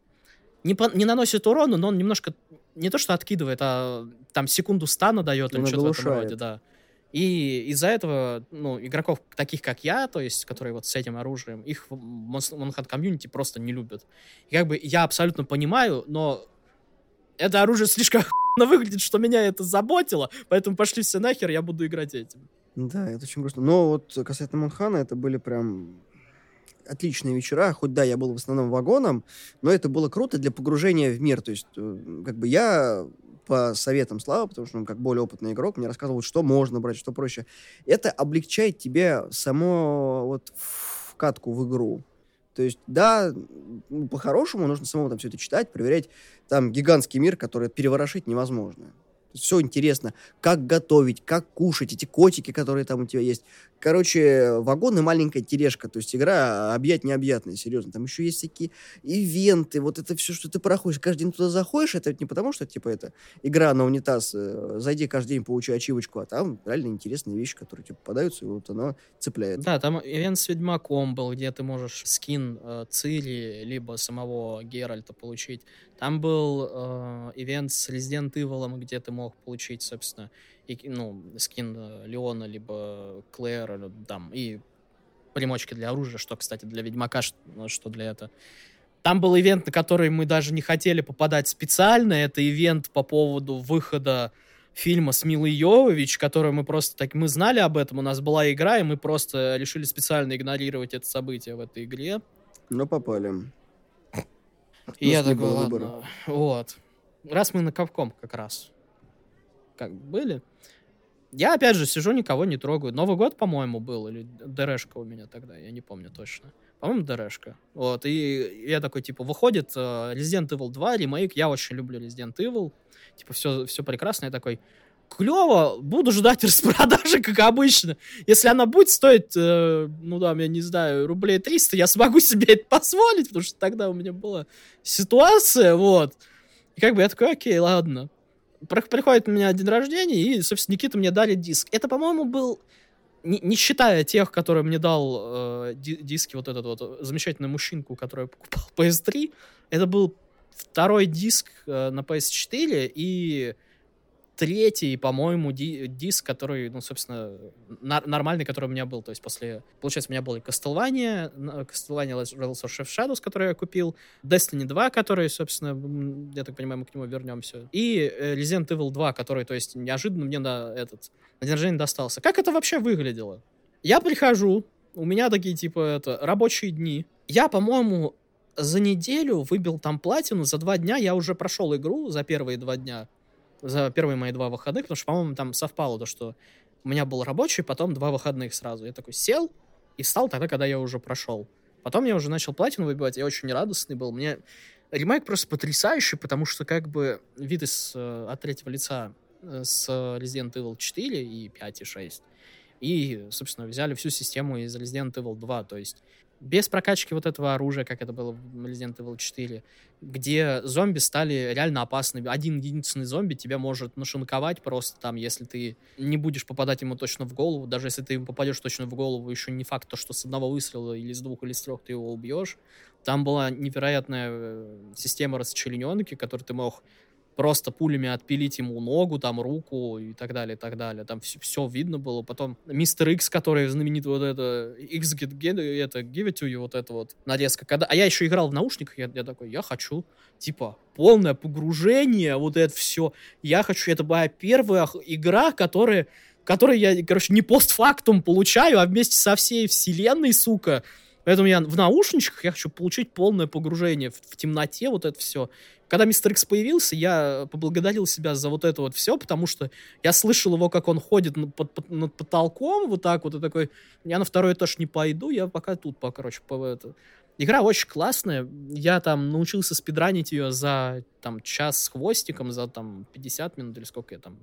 не, по, не наносит урона, но он немножко не то что откидывает, а там секунду стана дает или что-то в этом роде, да. И из-за этого, ну, игроков таких, как я, то есть, которые вот с этим оружием, их в Monster комьюнити просто не любят. И как бы я абсолютно понимаю, но это оружие слишком выглядит, что меня это заботило, поэтому пошли все нахер, я буду играть этим. Да, это очень грустно. Но вот касательно Монхана, это были прям отличные вечера, хоть да, я был в основном вагоном, но это было круто для погружения в мир. То есть, э, как бы я по советам Славы, потому что он как более опытный игрок, мне рассказывал, что можно брать, что проще. Это облегчает тебе само вот вкатку в игру. То есть, да, по-хорошему нужно самому там все это читать, проверять. Там гигантский мир, который переворошить невозможно. Все интересно. Как готовить, как кушать, эти котики, которые там у тебя есть. Короче, вагон и маленькая тележка. То есть игра объять необъятная, серьезно. Там еще есть всякие ивенты. Вот это все, что ты проходишь. Каждый день туда заходишь, это не потому, что, типа, это игра на унитаз. Э, зайди каждый день, получи ачивочку. А там реально интересные вещи, которые тебе попадаются, и вот оно цепляет. Да, там ивент с Ведьмаком был, где ты можешь скин э, Цири, либо самого Геральта получить. Там был э, ивент с Resident Evil, где ты мог получить, собственно, и, ну, скин э, Леона, либо Клэр, там, и примочки для оружия, что, кстати, для Ведьмака, что, ну, что для этого. Там был ивент, на который мы даже не хотели попадать специально. Это ивент по поводу выхода фильма с Милой Йовович, который мы просто так... Мы знали об этом, у нас была игра, и мы просто решили специально игнорировать это событие в этой игре. Но попали. И я такой, ладно, вот. Раз мы на Кавком как раз как были, я, опять же, сижу, никого не трогаю. Новый год, по-моему, был, или ДРшка у меня тогда, я не помню точно. По-моему, ДРшка. Вот, и я такой, типа, выходит uh, Resident Evil 2, ремейк, я очень люблю Resident Evil, типа, все, все прекрасно, я такой, клево, буду ждать распродажи, как обычно. Если она будет стоить, э, ну да, я не знаю, рублей 300, я смогу себе это позволить, потому что тогда у меня была ситуация, вот. И как бы я такой, окей, ладно. Приходит у меня день рождения, и, собственно, Никита мне дали диск. Это, по-моему, был, не, не считая тех, которые мне дал э, диски, вот этот вот замечательный мужчинку, который покупал PS3, это был второй диск э, на PS4, и третий, по-моему, ди- диск, который, ну, собственно, нормальный, который у меня был. То есть после... Получается, у меня были Castlevania, Castlevania Realms of Shadows, который я купил, Destiny 2, который, собственно, я так понимаю, мы к нему вернемся, и э, Resident Evil 2, который, то есть, неожиданно мне на этот на день рождения достался. Как это вообще выглядело? Я прихожу, у меня такие, типа, это, рабочие дни. Я, по-моему, за неделю выбил там платину, за два дня я уже прошел игру, за первые два дня за первые мои два выходных, потому что, по-моему, там совпало то, что у меня был рабочий, потом два выходных сразу. Я такой сел и встал тогда, когда я уже прошел. Потом я уже начал платину выбивать, я очень радостный был. Мне ремейк просто потрясающий, потому что как бы вид из, э, от третьего лица э, с Resident Evil 4 и 5 и 6. И, собственно, взяли всю систему из Resident Evil 2, то есть без прокачки вот этого оружия, как это было в Resident Evil 4, где зомби стали реально опасными. Один единственный зомби тебя может нашинковать просто там, если ты не будешь попадать ему точно в голову. Даже если ты ему попадешь точно в голову, еще не факт, то, что с одного выстрела или с двух или с трех ты его убьешь. Там была невероятная э, система расчлененки, которую ты мог просто пулями отпилить ему ногу, там, руку и так далее, и так далее. Там все, все видно было. Потом Мистер Икс, который знаменитый вот это, X get, get, это, give it to you, вот это вот нарезка. Когда... А я еще играл в наушниках, я, я такой, я хочу, типа, полное погружение, вот это все. Я хочу, это моя первая игра, которая который я, короче, не постфактум получаю, а вместе со всей вселенной, сука. Поэтому я в наушничках я хочу получить полное погружение в, в темноте, вот это все. Когда Мистер Икс появился, я поблагодарил себя за вот это вот все, потому что я слышал его, как он ходит над, под, над потолком, вот так вот, и такой, я на второй этаж не пойду, я пока тут, по, короче, по это. Игра очень классная, я там научился спидранить ее за там час с хвостиком, за там 50 минут или сколько я там,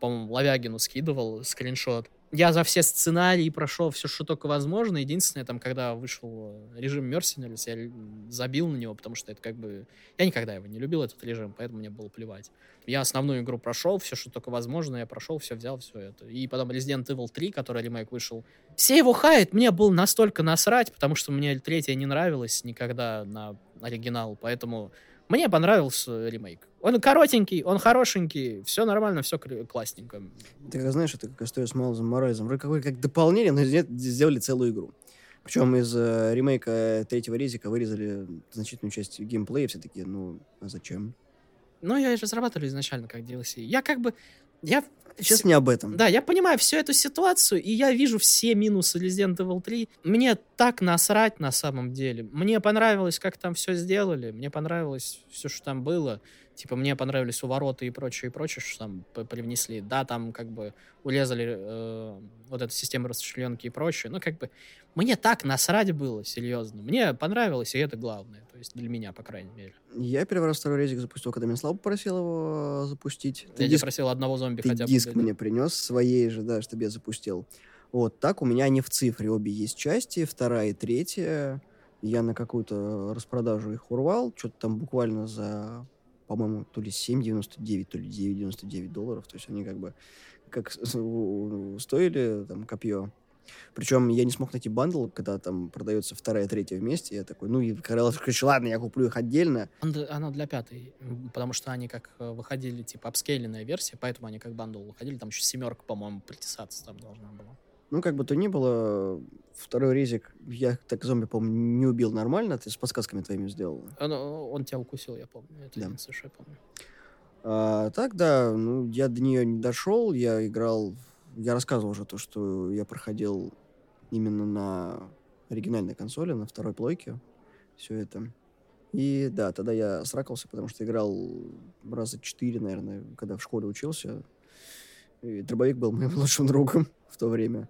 по-моему, Лавягину скидывал скриншот я за все сценарии прошел все, что только возможно. Единственное, там, когда вышел режим Mercenaries, я забил на него, потому что это как бы... Я никогда его не любил, этот режим, поэтому мне было плевать. Я основную игру прошел, все, что только возможно, я прошел, все взял, все это. И потом Resident Evil 3, который ремейк вышел. Все его хают, мне было настолько насрать, потому что мне третья не нравилась никогда на оригинал, поэтому мне понравился ремейк. Он коротенький, он хорошенький, все нормально, все классненько. Ты знаешь, это как история с Майлзом Морайзом. Вроде как, как дополнение, но сделали целую игру. Причем из э, ремейка третьего резика вырезали значительную часть геймплея, все таки ну, а зачем? Ну, я же разрабатывали изначально как DLC. Я как бы... Я Сейчас не об этом. Да, я понимаю всю эту ситуацию, и я вижу все минусы Resident Evil 3. Мне так насрать на самом деле. Мне понравилось, как там все сделали. Мне понравилось все, что там было. Типа, мне понравились увороты и прочее, и прочее, что там привнесли. Да, там как бы урезали э, вот эту систему расчленки и прочее. Но как бы мне так насрать было, серьезно. Мне понравилось, и это главное. То есть для меня, по крайней мере. Я первый раз второй резик запустил, когда меня Слава попросил его запустить. Я тебе просил одного зомби ты хотя бы. диск мне принес своей же, да, чтобы я запустил. Вот так у меня они в цифре обе есть части, вторая и третья. Я на какую-то распродажу их урвал, что-то там буквально за, по-моему, то ли 7,99, то ли 9,99 долларов. То есть они как бы как стоили там копье. Причем я не смог найти бандл, когда там продается вторая третья вместе. Я такой, ну и Карел короче, ладно, я куплю их отдельно. Он д- Оно для пятой, потому что они как э, выходили, типа, апскейленная версия, поэтому они как бандл выходили. Там еще семерка, по-моему, притесаться там должна была. Ну, как бы то ни было, второй резик я так зомби, по-моему, не убил нормально. Ты с подсказками твоими сделал. Он, он тебя укусил, я помню. Это Да. я помню. А, так, да, ну, я до нее не дошел. Я играл... Я рассказывал уже то, что я проходил именно на оригинальной консоли, на второй плойке. Все это. И да, тогда я сракался, потому что играл раза четыре, наверное, когда в школе учился. И дробовик был моим лучшим другом в то время.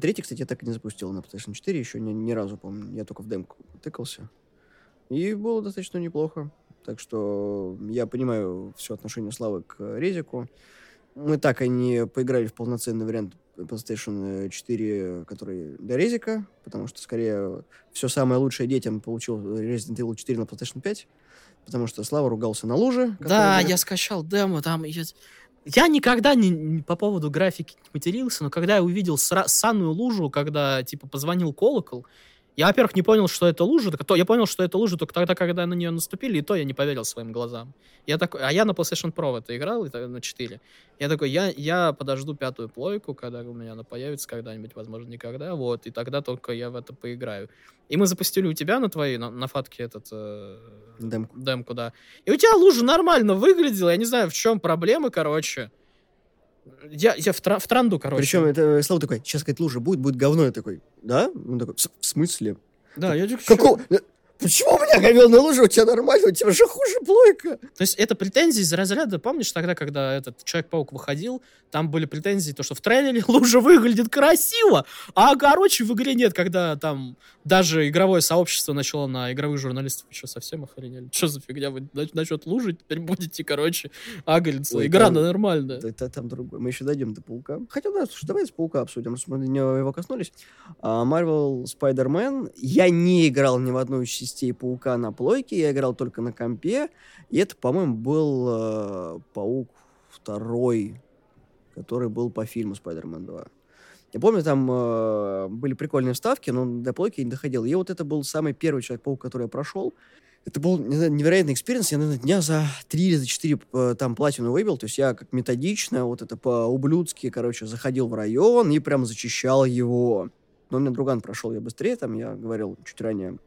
Третий, кстати, я так и не запустил на PlayStation 4, еще ни, ни разу, помню. Я только в демку тыкался. И было достаточно неплохо. Так что я понимаю все отношение Славы к Резику. Мы так и не поиграли в полноценный вариант PlayStation 4, который для Резика, потому что, скорее, все самое лучшее детям получил Resident Evil 4 на PlayStation 5, потому что Слава ругался на луже. Да, которая я скачал демо, там... Я, я никогда не, не по поводу графики не матерился, но когда я увидел сра- санную лужу, когда, типа, позвонил колокол, я, во-первых, не понял, что это лужа. то- Я понял, что это лужа только тогда, когда на нее наступили, и то я не поверил своим глазам. Я такой, а я на PlayStation Pro в это играл, это на 4. Я такой, я, я подожду пятую плойку, когда у меня она появится когда-нибудь, возможно, никогда, вот, и тогда только я в это поиграю. И мы запустили у тебя на твоей, на, на фатке этот... э, Демку. демку, да. И у тебя лужа нормально выглядела, я не знаю, в чем проблема, короче. Я, я в, тра- в транду, короче. Причем это Слава такой, сейчас, сказать, лужа будет, будет говно. Я такой, да? Он такой, «В- смысле? Да, я такой, Какого? Почему у меня говёная лужа, у тебя нормально, у тебя же хуже плойка. То есть это претензии из разряда, помнишь тогда, когда этот Человек-паук выходил, там были претензии, то, что в трейлере лужа выглядит красиво, а, короче, в игре нет, когда там даже игровое сообщество начало на игровых журналистов, что, совсем охренели? Что за фигня? Вы на- насчет лужи теперь будете, короче, агриться. Игра там- нормальная. Это там другое. Мы еще дойдем до паука. Хотя, да, слушай, давай с паука обсудим, мы его коснулись. А, Marvel Spider-Man. Я не играл ни в одну из частей паука на плойке, я играл только на компе. И это, по-моему, был э, паук второй, который был по фильму Spider-Man 2. Я помню, там э, были прикольные вставки, но до плойки я не доходил. И вот это был самый первый Человек-паук, который я прошел. Это был невероятный experience. Я, наверное, дня за три или за четыре э, там платину выбил. То есть я как методично, вот это по-ублюдски, короче, заходил в район и прям зачищал его. Но у меня друган прошел я быстрее, там я говорил чуть ранее,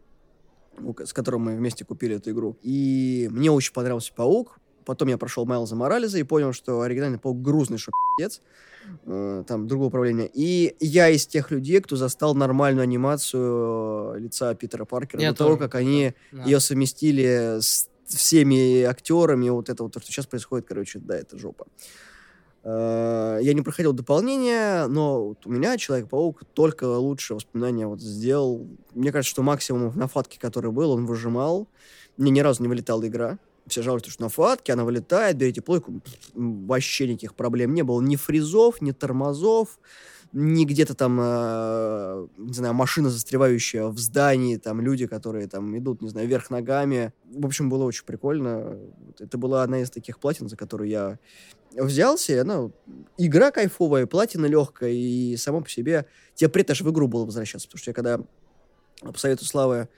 с которым мы вместе купили эту игру. И мне очень понравился паук. Потом я прошел Майлза Морализа и понял, что оригинальный паук грузный, что пи***ц. Э, Там другое управление. И я из тех людей, кто застал нормальную анимацию э, лица Питера Паркера Я до того, тоже, как они Да. ее совместили с всеми актерами, вот это вот, то, что сейчас происходит, короче, да, это жопа. Э, Я не проходил дополнение, но вот у меня Человек-паук только лучшие воспоминания вот сделал. Мне кажется, что максимум на фатке, который был, он выжимал. Мне ни разу не вылетала игра. Все жалуются, что на фатке она вылетает, берите плойку, вообще никаких проблем не было. Ни фризов, ни тормозов, ни где-то там, э, не знаю, машина, застревающая в здании, там люди, которые там идут, не знаю, вверх ногами. В общем, было очень прикольно. Это была одна из таких платин, за которую я взялся, она вот, игра кайфовая, платина легкая, и само по себе тебе приятно аж в игру было возвращаться, потому что я когда по совету Славы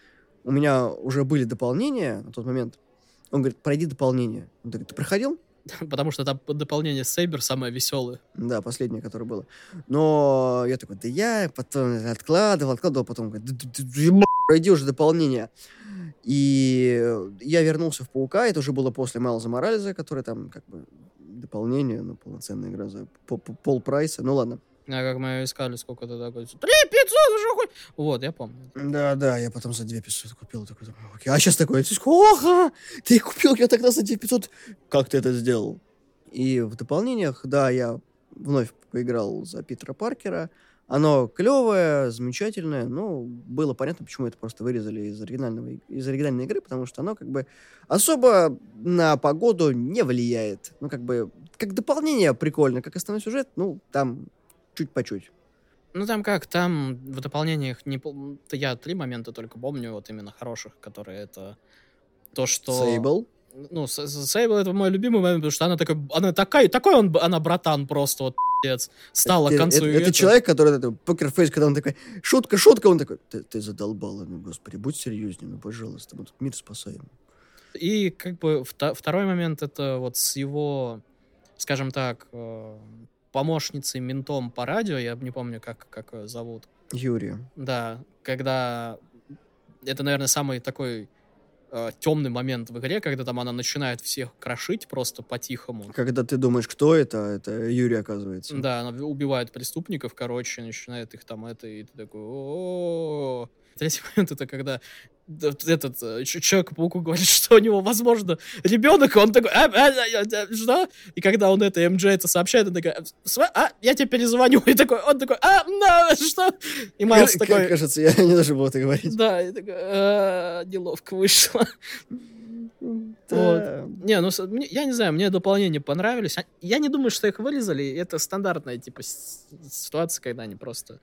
у меня уже были дополнения на тот момент, он говорит, пройди дополнение. Он говорит, ты проходил? Потому что там дополнение Сейбер самое веселое. Да, последнее, которое было. Но я такой, да я потом откладывал, откладывал, потом говорит, «Да пройди уже дополнение. И я вернулся в Паука, это уже было после Майлза Морализа, который там как бы дополнение, ну, полноценная игра за по- по- пол прайса. Ну ладно. А как мы искали, сколько это такое? Три пятьсот, уже хоть Вот, я помню. Да, да, я потом за 2500 купил. Такой, думаю, окей. А сейчас такой, ох, ты купил я тогда за 2500. Как ты это сделал? И в дополнениях, да, я вновь поиграл за Питера Паркера. Оно клевое, замечательное, но было понятно, почему это просто вырезали из, оригинального, из оригинальной игры, потому что оно как бы особо на погоду не влияет. Ну, как бы, как дополнение прикольно, как основной сюжет, ну, там чуть по чуть. Ну, там как, там в дополнениях не... Я три момента только помню, вот именно хороших, которые это то, что... Сейбл? Ну, Сейбл это мой любимый момент, потому что она такая, она такая, такой он, она братан просто, вот, пиздец, стала это, к концу. Это, это, это человек, который, это, покерфейс, когда он такой, шутка, шутка, он такой, ты, ты задолбал, ну, господи, будь серьезнее, ну, пожалуйста, мы тут мир спасаем. И, как бы, второй момент, это вот с его, скажем так, э, помощницей, ментом по радио, я не помню, как, как зовут. Юрия. Да, когда... Это, наверное, самый такой э, темный момент в игре, когда там она начинает всех крошить просто по-тихому. Когда ты думаешь, кто это, это Юрий, оказывается. Да, она убивает преступников, короче, начинает их там это, и ты такой... О-о-о. Третий момент это когда этот э, Человек-пауку говорит, что у него, возможно, ребенок, он такой, а, а, а, а, что? И когда он это, МДЖ это сообщает, он такой, а, я тебе перезвоню. И такой, он такой, а, на, что? И Майлз такой... Кажется, я не должен был это говорить. Да, и такой, а, неловко вышло. Вот. Не, ну, я не знаю, мне дополнения понравились. Я не думаю, что их вырезали. Это стандартная, типа, ситуация, когда они просто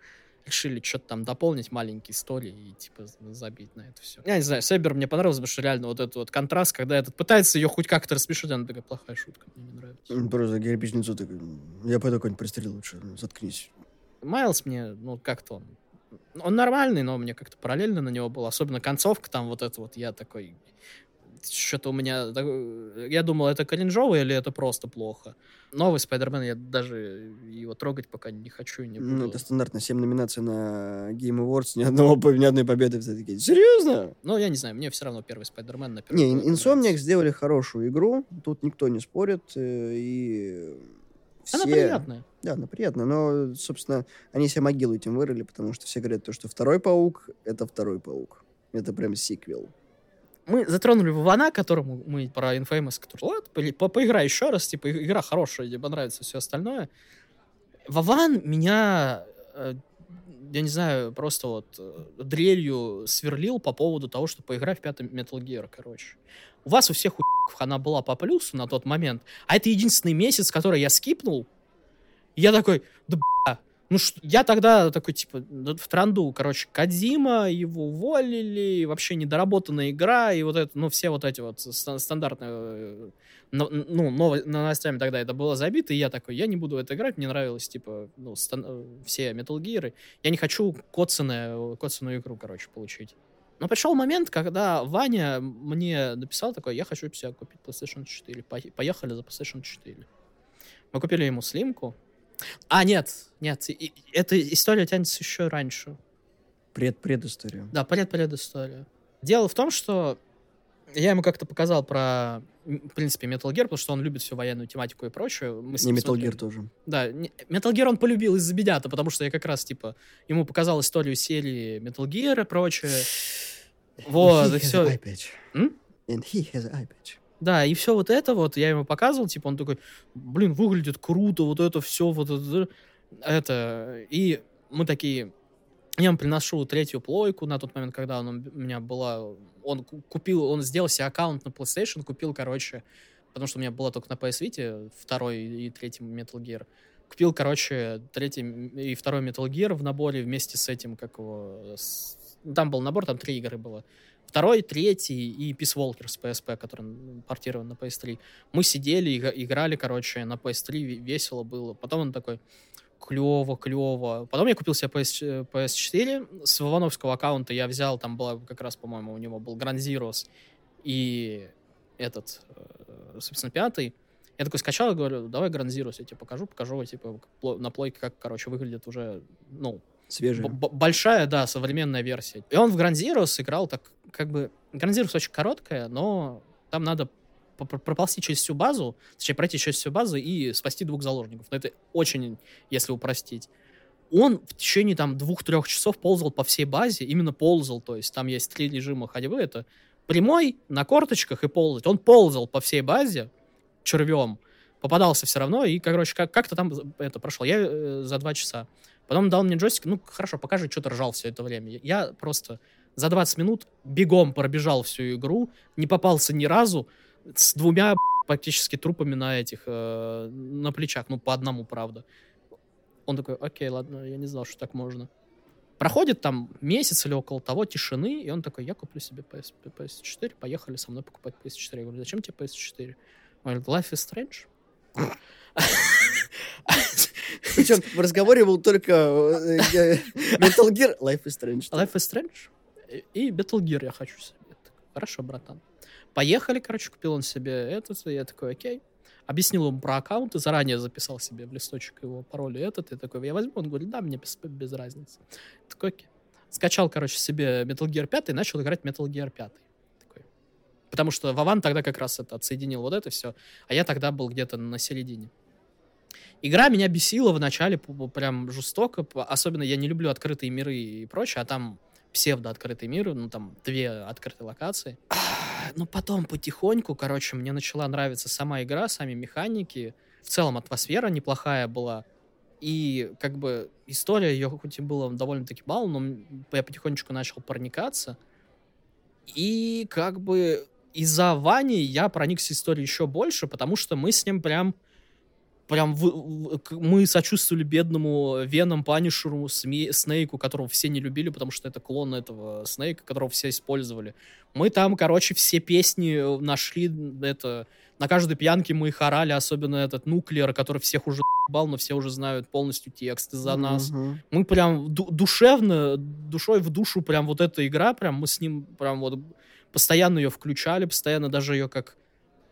решили что-то там дополнить, маленькие истории и, типа, забить на это все. Я не знаю, Сейбер мне понравился, потому что реально вот этот вот контраст, когда этот пытается ее хоть как-то рассмешить, она такая плохая шутка, мне не нравится. Просто кирпичницу такой, я пойду какой-нибудь пристрелю лучше, заткнись. Майлз мне, ну, как-то он... Он нормальный, но мне как-то параллельно на него было. Особенно концовка там вот это вот, я такой что-то у меня... Я думал, это кринжово или это просто плохо. Новый Спайдермен, я даже его трогать пока не хочу. Не буду. Ну, это стандартно. 7 номинаций на Game Awards, ни, одного, ни одной победы. Все такие, серьезно? Ну, я не знаю, мне все равно первый Спайдермен на Не, Insomniac сделали хорошую игру, тут никто не спорит, э, и... Все... Она приятная. Да, она приятная, но, собственно, они себе могилу этим вырыли, потому что все говорят, то, что второй паук — это второй паук. Это прям сиквел мы затронули Вована, которому мы про Infamous, который, вот, по, поиграй еще раз, типа, игра хорошая, тебе понравится все остальное. Вован меня, э, я не знаю, просто вот э, дрелью сверлил по поводу того, что поиграй в пятый Metal Gear, короче. У вас у всех у она была по плюсу на тот момент, а это единственный месяц, который я скипнул. я такой, да ну, что, я тогда такой, типа, в транду, короче, Кадзима, его уволили, вообще недоработанная игра, и вот это, ну, все вот эти вот стандартные, э, ну, ново- новостями тогда это было забито, и я такой, я не буду это играть, мне нравилось, типа, ну, стан- э, все Metal Gear, я не хочу коцаную, коцаную игру, короче, получить. Но пришел момент, когда Ваня мне написал такой, я хочу себе купить PlayStation 4, поехали за PlayStation 4. Мы купили ему слимку, а, нет, нет, и, эта история тянется еще раньше. Пред-предысторию. Да, пред-предысторию. Дело в том, что я ему как-то показал про, в принципе, Metal Gear, потому что он любит всю военную тематику и прочее. Мы не Metal Gear тоже. Да, Metal Gear он полюбил из-за Бедята, потому что я как раз, типа, ему показал историю серии Metal Gear и прочее. Вот, и все. And he has eye patch. Да, и все вот это вот я ему показывал, типа он такой, блин, выглядит круто, вот это все, вот это, это. И мы такие, я ему приношу третью плойку на тот момент, когда он, у меня была, он купил, он сделал себе аккаунт на PlayStation, купил, короче, потому что у меня было только на PS Vita второй и третий Metal Gear. Купил, короче, третий и второй Metal Gear в наборе вместе с этим, как его... С... Там был набор, там три игры было. Второй, третий и Peace Walker с PSP, который портирован на PS3. Мы сидели, играли, короче, на PS3, весело было. Потом он такой, клево, клево. Потом я купил себе PS, PS4. С Вовановского аккаунта я взял, там была как раз, по-моему, у него был Grand Zeroes и этот, э, собственно, пятый. Я такой скачал и говорю, давай Grand Zeroes я тебе покажу, покажу, типа, на плойке, как, короче, выглядит уже, ну, Свежая. большая, да, современная версия. И он в Grand Zero сыграл так, как бы... Zero очень короткая, но там надо проползти через всю базу, точнее, пройти через всю базу и спасти двух заложников. Но это очень, если упростить. он в течение там двух-трех часов ползал по всей базе, именно ползал, то есть там есть три режима ходьбы, это прямой, на корточках и ползать. Он ползал по всей базе червем, попадался все равно, и, короче, как- как-то там это прошел. Я э, за два часа. Потом дал мне джойстик, ну, хорошо, покажи, что ты ржал все это время. Я просто за 20 минут бегом пробежал всю игру, не попался ни разу, с двумя практически трупами на этих, э, на плечах, ну, по одному, правда. Он такой, окей, ладно, я не знал, что так можно. Проходит там месяц или около того тишины, и он такой, я куплю себе PS, PS4, поехали со мной покупать PS4. Я говорю, зачем тебе PS4? Он говорит, Life is Strange. Причем в разговоре был только э, э, Metal Gear, Life is Strange. Life is Strange и- Metal Gear я хочу себе. Я Хорошо, братан. Поехали, короче, купил он себе этот, и я такой, окей. Объяснил ему про аккаунт и заранее записал себе в листочек его пароль и этот. И такой, я возьму. Он говорит, да, мне без, без разницы. Такой, окей. Скачал, короче, себе Metal Gear 5 и начал играть в Metal Gear 5. Такой. Потому что Вован тогда как раз это отсоединил вот это все, а я тогда был где-то на середине. Игра меня бесила вначале п- п- прям жестоко. Особенно я не люблю открытые миры и прочее, а там псевдо-открытые миры, ну там две открытые локации. А, Ну потом потихоньку, короче, мне начала нравиться сама игра, сами механики. В целом атмосфера неплохая была. И как бы история ее хоть и было довольно-таки мало, но я потихонечку начал проникаться. И как бы из-за Вани я проникся историей еще больше, потому что мы с ним прям прям в- в- к- мы сочувствовали бедному Веном Панишеру, Снейку, которого все не любили, потому что это клон этого Снейка, которого все использовали. Мы там, короче, все песни э, нашли, это, на каждой пьянке мы их орали, особенно этот Нуклеер, который всех уже бал, но все уже знают полностью текст из-за нас. Мгм. Мы прям ду- душевно, душой в душу, прям вот эта игра, прям мы с ним прям вот постоянно ее включали, постоянно даже ее как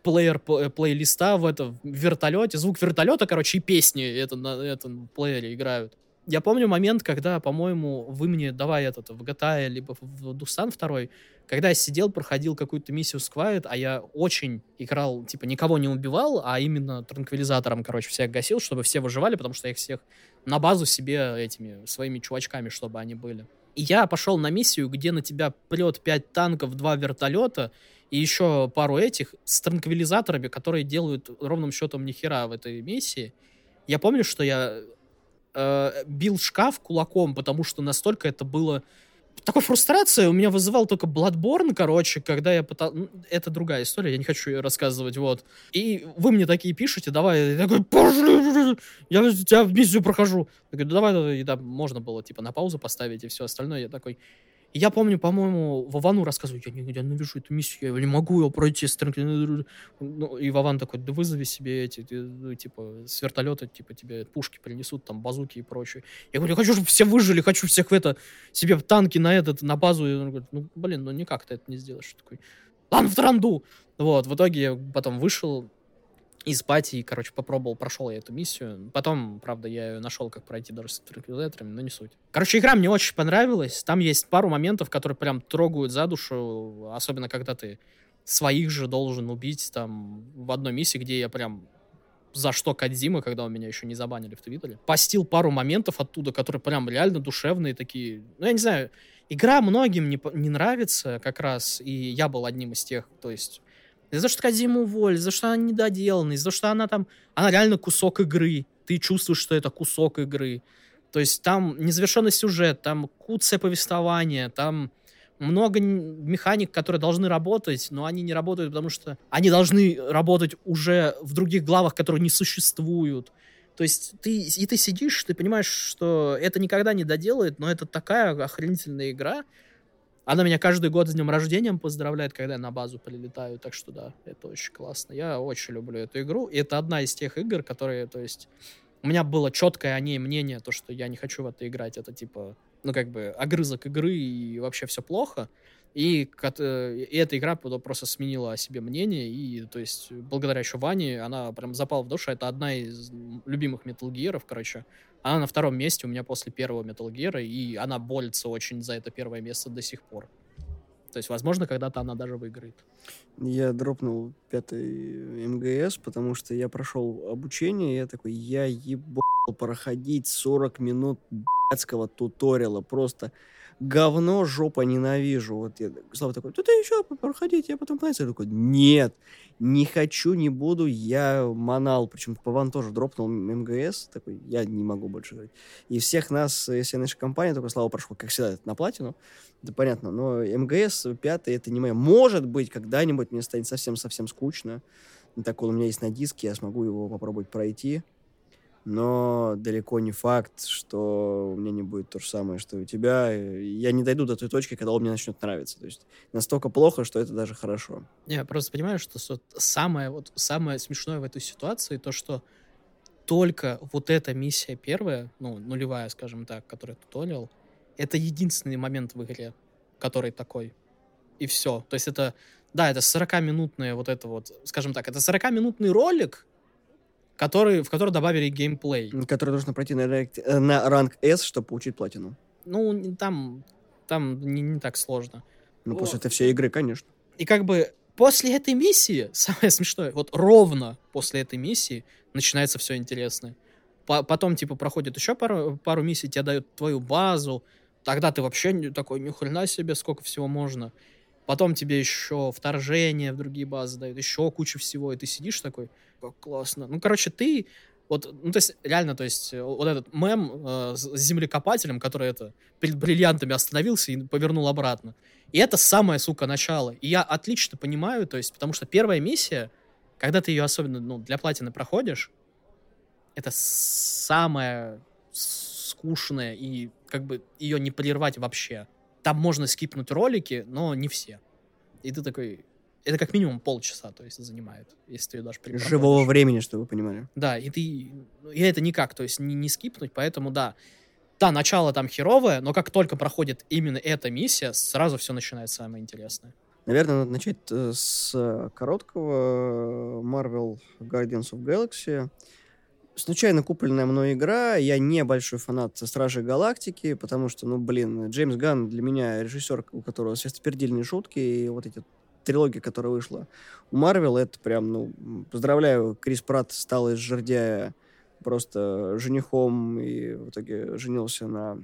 плеер э, плейлиста в это в вертолете, звук вертолета, короче, и песни это на этом плеере играют. Я помню момент, когда, по-моему, вы мне давай этот в GTA либо в Дусан второй, когда я сидел, проходил какую-то миссию с Quiet, а я очень играл, типа, никого не убивал, а именно транквилизатором, короче, всех гасил, чтобы все выживали, потому что я их всех на базу себе этими своими чувачками, чтобы они были. И я пошел на миссию, где на тебя прет 5 танков, 2 вертолета и еще пару этих с транквилизаторами, которые делают ровным счетом ни хера в этой миссии. Я помню, что я э, бил шкаф кулаком, потому что настолько это было... Такой фрустрация у меня вызывал только Bloodborne, короче, когда я пытался... Это другая история, я не хочу ее рассказывать, вот. И вы мне такие пишете, давай, я такой, пошли, я тебя в миссию прохожу. Я говорю, давай, да, можно было, типа, на паузу поставить и все остальное. Я такой, и я помню, по-моему, Вовану рассказываю, я, не, я ненавижу эту миссию, я не могу ее пройти. Ну, и Вован такой, да вызови себе эти, ты, ну, типа, с вертолета, типа, тебе пушки принесут, там, базуки и прочее. Я говорю, я хочу, чтобы все выжили, хочу всех в это, себе в танки на этот, на базу. И он говорит, ну, блин, ну никак ты это не сделаешь. Я такой, ладно, в транду. Вот, в итоге я потом вышел из пати и, короче, попробовал, прошел я эту миссию. Потом, правда, я ее нашел, как пройти даже с транквилизаторами, но не суть. Короче, игра мне очень понравилась. Там есть пару моментов, которые прям трогают за душу, особенно когда ты своих же должен убить там в одной миссии, где я прям за что Кадзима, когда у меня еще не забанили в Твиттере. Постил пару моментов оттуда, которые прям реально душевные такие. Ну, я не знаю, игра многим не, не нравится как раз, и я был одним из тех, то есть из-за что Кадзиму уволили, из-за что она недоделана, из-за что она там... Она реально кусок игры. Ты чувствуешь, что это кусок игры. То есть там незавершенный сюжет, там куцое повествование, там много механик, которые должны работать, но они не работают, потому что они должны работать уже в других главах, которые не существуют. То есть ты, и ты сидишь, ты понимаешь, что это никогда не доделает, но это такая охренительная игра, она меня каждый год с днем рождения поздравляет, когда я на базу прилетаю, так что да, это очень классно. Я очень люблю эту игру, и это одна из тех игр, которые, то есть, у меня было четкое о ней мнение, то, что я не хочу в это играть, это типа, ну, как бы, огрызок игры, и вообще все плохо. И, э, и эта игра просто сменила о себе мнение, и, то есть, благодаря еще Ване, она прям запала в душу. Это одна из любимых Metal Gear'ов, короче. Она на втором месте у меня после первого Metal Gear, и она борется очень за это первое место до сих пор. То есть, возможно, когда-то она даже выиграет. Я дропнул пятый МГС, потому что я прошел обучение, и я такой, я ебал проходить 40 минут блядского туториала, просто говно, жопа, ненавижу. Вот я, Слава такой, да ты еще проходить, я потом понравится. Я такой, нет, не хочу, не буду, я манал. Причем Паван тоже дропнул МГС, такой, я не могу больше говорить. И всех нас, если наша компания, только Слава прошел, как всегда, на платину, это понятно, но МГС пятый, это не мое. Может быть, когда-нибудь мне станет совсем-совсем скучно. Так он у меня есть на диске, я смогу его попробовать пройти но далеко не факт, что у меня не будет то же самое, что у тебя. Я не дойду до той точки, когда он мне начнет нравиться. То есть настолько плохо, что это даже хорошо. Я просто понимаю, что самое, вот, самое смешное в этой ситуации то, что только вот эта миссия первая, ну, нулевая, скажем так, которую я туториал, это единственный момент в игре, который такой. И все. То есть это, да, это 40-минутное вот это вот, скажем так, это 40-минутный ролик, который, в который добавили геймплей. Который нужно пройти на, э, на ранг S, чтобы получить платину. Ну, там, там не, не так сложно. Ну, вот. после этой всей игры, конечно. И как бы после этой миссии, самое смешное, вот ровно после этой миссии начинается все интересное. По потом, типа, проходит еще пару, пару миссий, тебе дают твою базу, тогда ты вообще такой, ни хрена себе, сколько всего можно. Потом тебе еще вторжение в другие базы дают, еще куча всего, и ты сидишь такой, как классно. Ну, короче, ты вот, ну, то есть, реально, то есть, вот этот мем э, с землекопателем, который это перед бриллиантами остановился и повернул обратно. И это самое, сука, начало. И я отлично понимаю, то есть, потому что первая миссия, когда ты ее особенно, ну, для платины проходишь, это самое скучное, и как бы ее не прервать вообще. Там можно скипнуть ролики, но не все. И ты такой... Это как минимум полчаса, то есть, занимает, если ты ее даже Живого времени, чтобы вы понимали. Да, и ты... И это никак, то есть, не, не скипнуть, поэтому, да. Да, начало там херовое, но как только проходит именно эта миссия, сразу все начинается самое интересное. Наверное, надо начать э, с короткого Marvel Guardians of Galaxy случайно купленная мной игра. Я не большой фанат Стражей Галактики, потому что, ну, блин, Джеймс Ганн для меня режиссер, у которого сверхспердильные шутки, и вот эти трилогия, которая вышла у Марвел, это прям, ну, поздравляю, Крис Пратт стал из жердяя просто женихом и в итоге женился на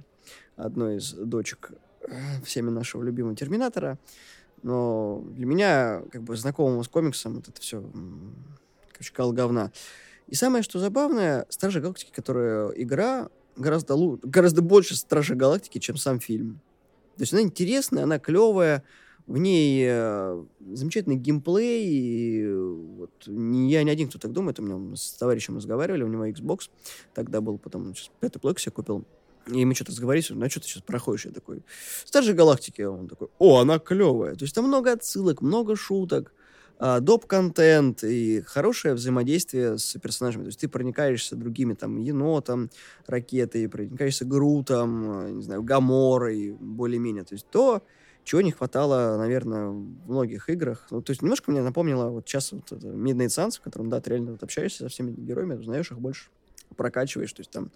одной из дочек э, всеми нашего любимого Терминатора. Но для меня, как бы, знакомому с комиксом, вот это все, короче, кал говна. И самое, что забавное, Стражи Галактики, которая игра, гораздо, лу- гораздо больше Стражи Галактики, чем сам фильм. То есть она интересная, она клевая, в ней э, замечательный геймплей. И вот, не, я не один, кто так думает. У меня с товарищем разговаривали, у него Xbox тогда был, потом сейчас пятый плойк себе купил. И мы что-то разговорились, ну, а что ты сейчас проходишь? Я такой, Стражи Галактики. Он такой, о, она клевая. То есть там много отсылок, много шуток доп-контент и хорошее взаимодействие с персонажами. То есть ты проникаешься другими, там, енотом, ракетой, проникаешься Грутом, а, не знаю, Гаморой, более-менее. То есть то, чего не хватало, наверное, в многих играх. Ну, то есть немножко мне напомнило вот сейчас вот это Midnight Suns, в котором, да, ты реально вот общаешься со всеми героями, узнаешь их больше, прокачиваешь. То есть там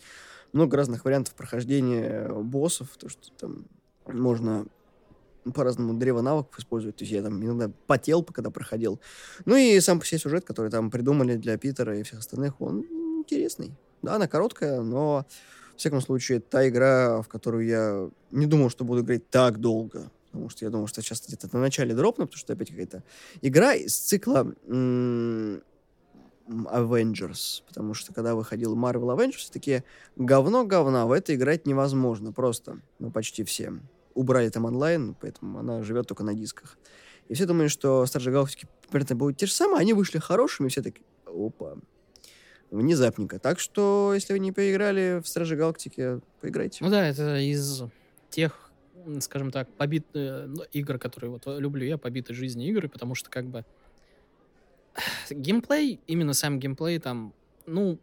много разных вариантов прохождения боссов, то, что там можно по-разному древо навыков использовать. То есть я там иногда потел, когда проходил. Ну и сам по себе сюжет, который там придумали для Питера и всех остальных, он интересный. Да, она короткая, но в всяком случае та игра, в которую я не думал, что буду играть так долго. Потому что я думал, что сейчас где-то на начале дропну, потому что опять какая-то игра из цикла Avengers, потому что когда выходил Marvel Avengers, такие говно-говна, в это играть невозможно просто, ну, почти всем убрали там онлайн, поэтому она живет только на дисках. И все думали, что Старшие Галактики примерно будут те же самые, они вышли хорошими, все такие, опа, внезапненько. Так что, если вы не поиграли в Стражи Галактики, поиграйте. Ну да, это из тех, скажем так, побит э, ну, игр, которые вот люблю я, побитой жизни игры, потому что как бы геймплей, именно сам геймплей там, ну,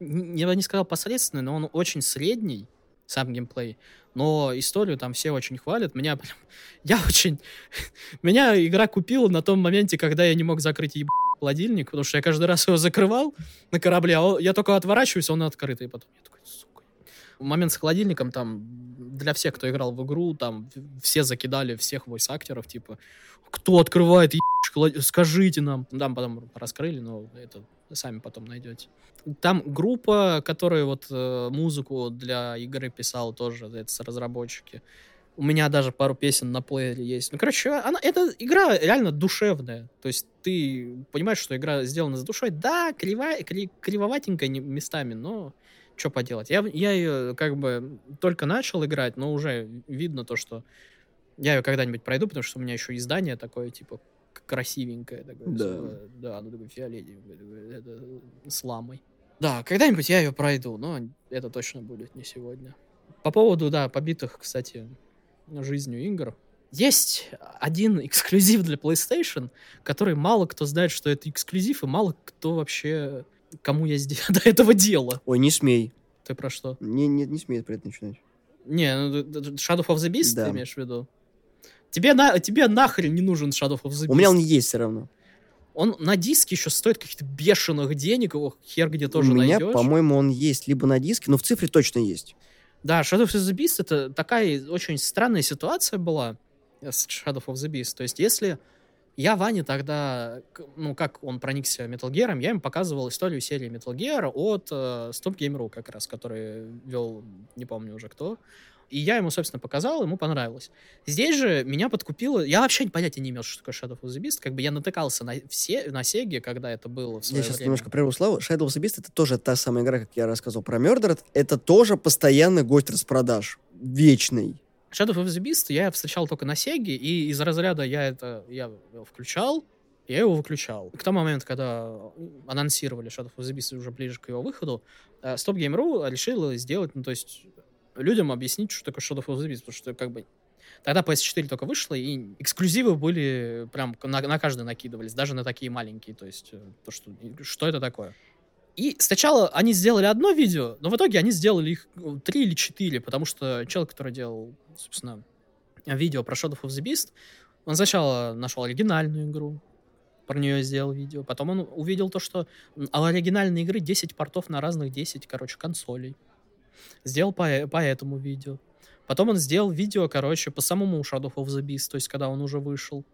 я бы не сказал посредственный, но он очень средний, сам геймплей. Но историю там все очень хвалят. Меня прям... Я очень... Меня игра купила на том моменте, когда я не мог закрыть еб... холодильник, потому что я каждый раз его закрывал на корабле, а я только отворачиваюсь, он открытый. Потом я такой, сука, Момент с холодильником там для всех, кто играл в игру, там все закидали всех войс-актеров, типа, кто открывает, еб... скажите нам. Там потом раскрыли, но это сами потом найдете. Там группа, которая вот э, музыку для игры писала тоже, это разработчики. У меня даже пару песен на плеере есть. Ну, короче, она, эта игра реально душевная. То есть ты понимаешь, что игра сделана с душой. Да, кривая, кри, кривоватенькая местами, но что поделать. Я, я ее как бы только начал играть, но уже видно то, что я ее когда-нибудь пройду, потому что у меня еще издание такое, типа, красивенькое. Такое, да. Типа, да, оно такое фиолетовое, такое, это, с ламой. Да, когда-нибудь я ее пройду, но это точно будет не сегодня. По поводу, да, побитых, кстати, жизнью игр. Есть один эксклюзив для PlayStation, который мало кто знает, что это эксклюзив, и мало кто вообще кому я до этого дела. Ой, не смей. Ты про что? Не, не, не смей про это начинать. Не, ну, Shadow of the Beast да. ты имеешь в виду? Тебе, на, тебе нахрен не нужен Shadow of the Beast. У меня он есть все равно. Он на диске еще стоит каких-то бешеных денег, его хер где тоже У меня, найдешь. по-моему, он есть либо на диске, но в цифре точно есть. Да, Shadow of the Beast это такая очень странная ситуация была с Shadow of the Beast. То есть если я Ване тогда, ну, как он проникся Metal Gear, я им показывал историю серии Metal Gear от э, Stop Game.ru как раз, который вел, не помню уже кто. И я ему, собственно, показал, ему понравилось. Здесь же меня подкупило... Я вообще понятия не имел, что такое Shadow of the Beast. Как бы я натыкался на, все, на Сеге, когда это было в Я сейчас время. немножко прерву Славу. Shadow of the Beast — это тоже та самая игра, как я рассказывал про Murdered. Это тоже постоянный гость распродаж. Вечный. Shadow of the Beast я встречал только на Сеге, и из разряда я это я включал, я его выключал. К тому моменту, когда анонсировали Shadow of the Beast уже ближе к его выходу, э, Stop Game.ru решил сделать, ну, то есть людям объяснить, что такое Shadow of the Beast, потому что как бы Тогда PS4 только вышло, и эксклюзивы были прям на, на каждый накидывались, даже на такие маленькие, то есть э, то, что, что это такое. И сначала они сделали одно видео, но в итоге они сделали их э, три или четыре, потому что человек, который делал, собственно, видео про Shadow of the Beast, он сначала нашел оригинальную игру, про нее сделал видео, потом он увидел то, что у оригинальной игры 10 портов на разных 10, короче, консолей. Сделал по, по этому видео. Потом он сделал видео, короче, по самому Shadow of the Beast, то есть когда он уже вышел.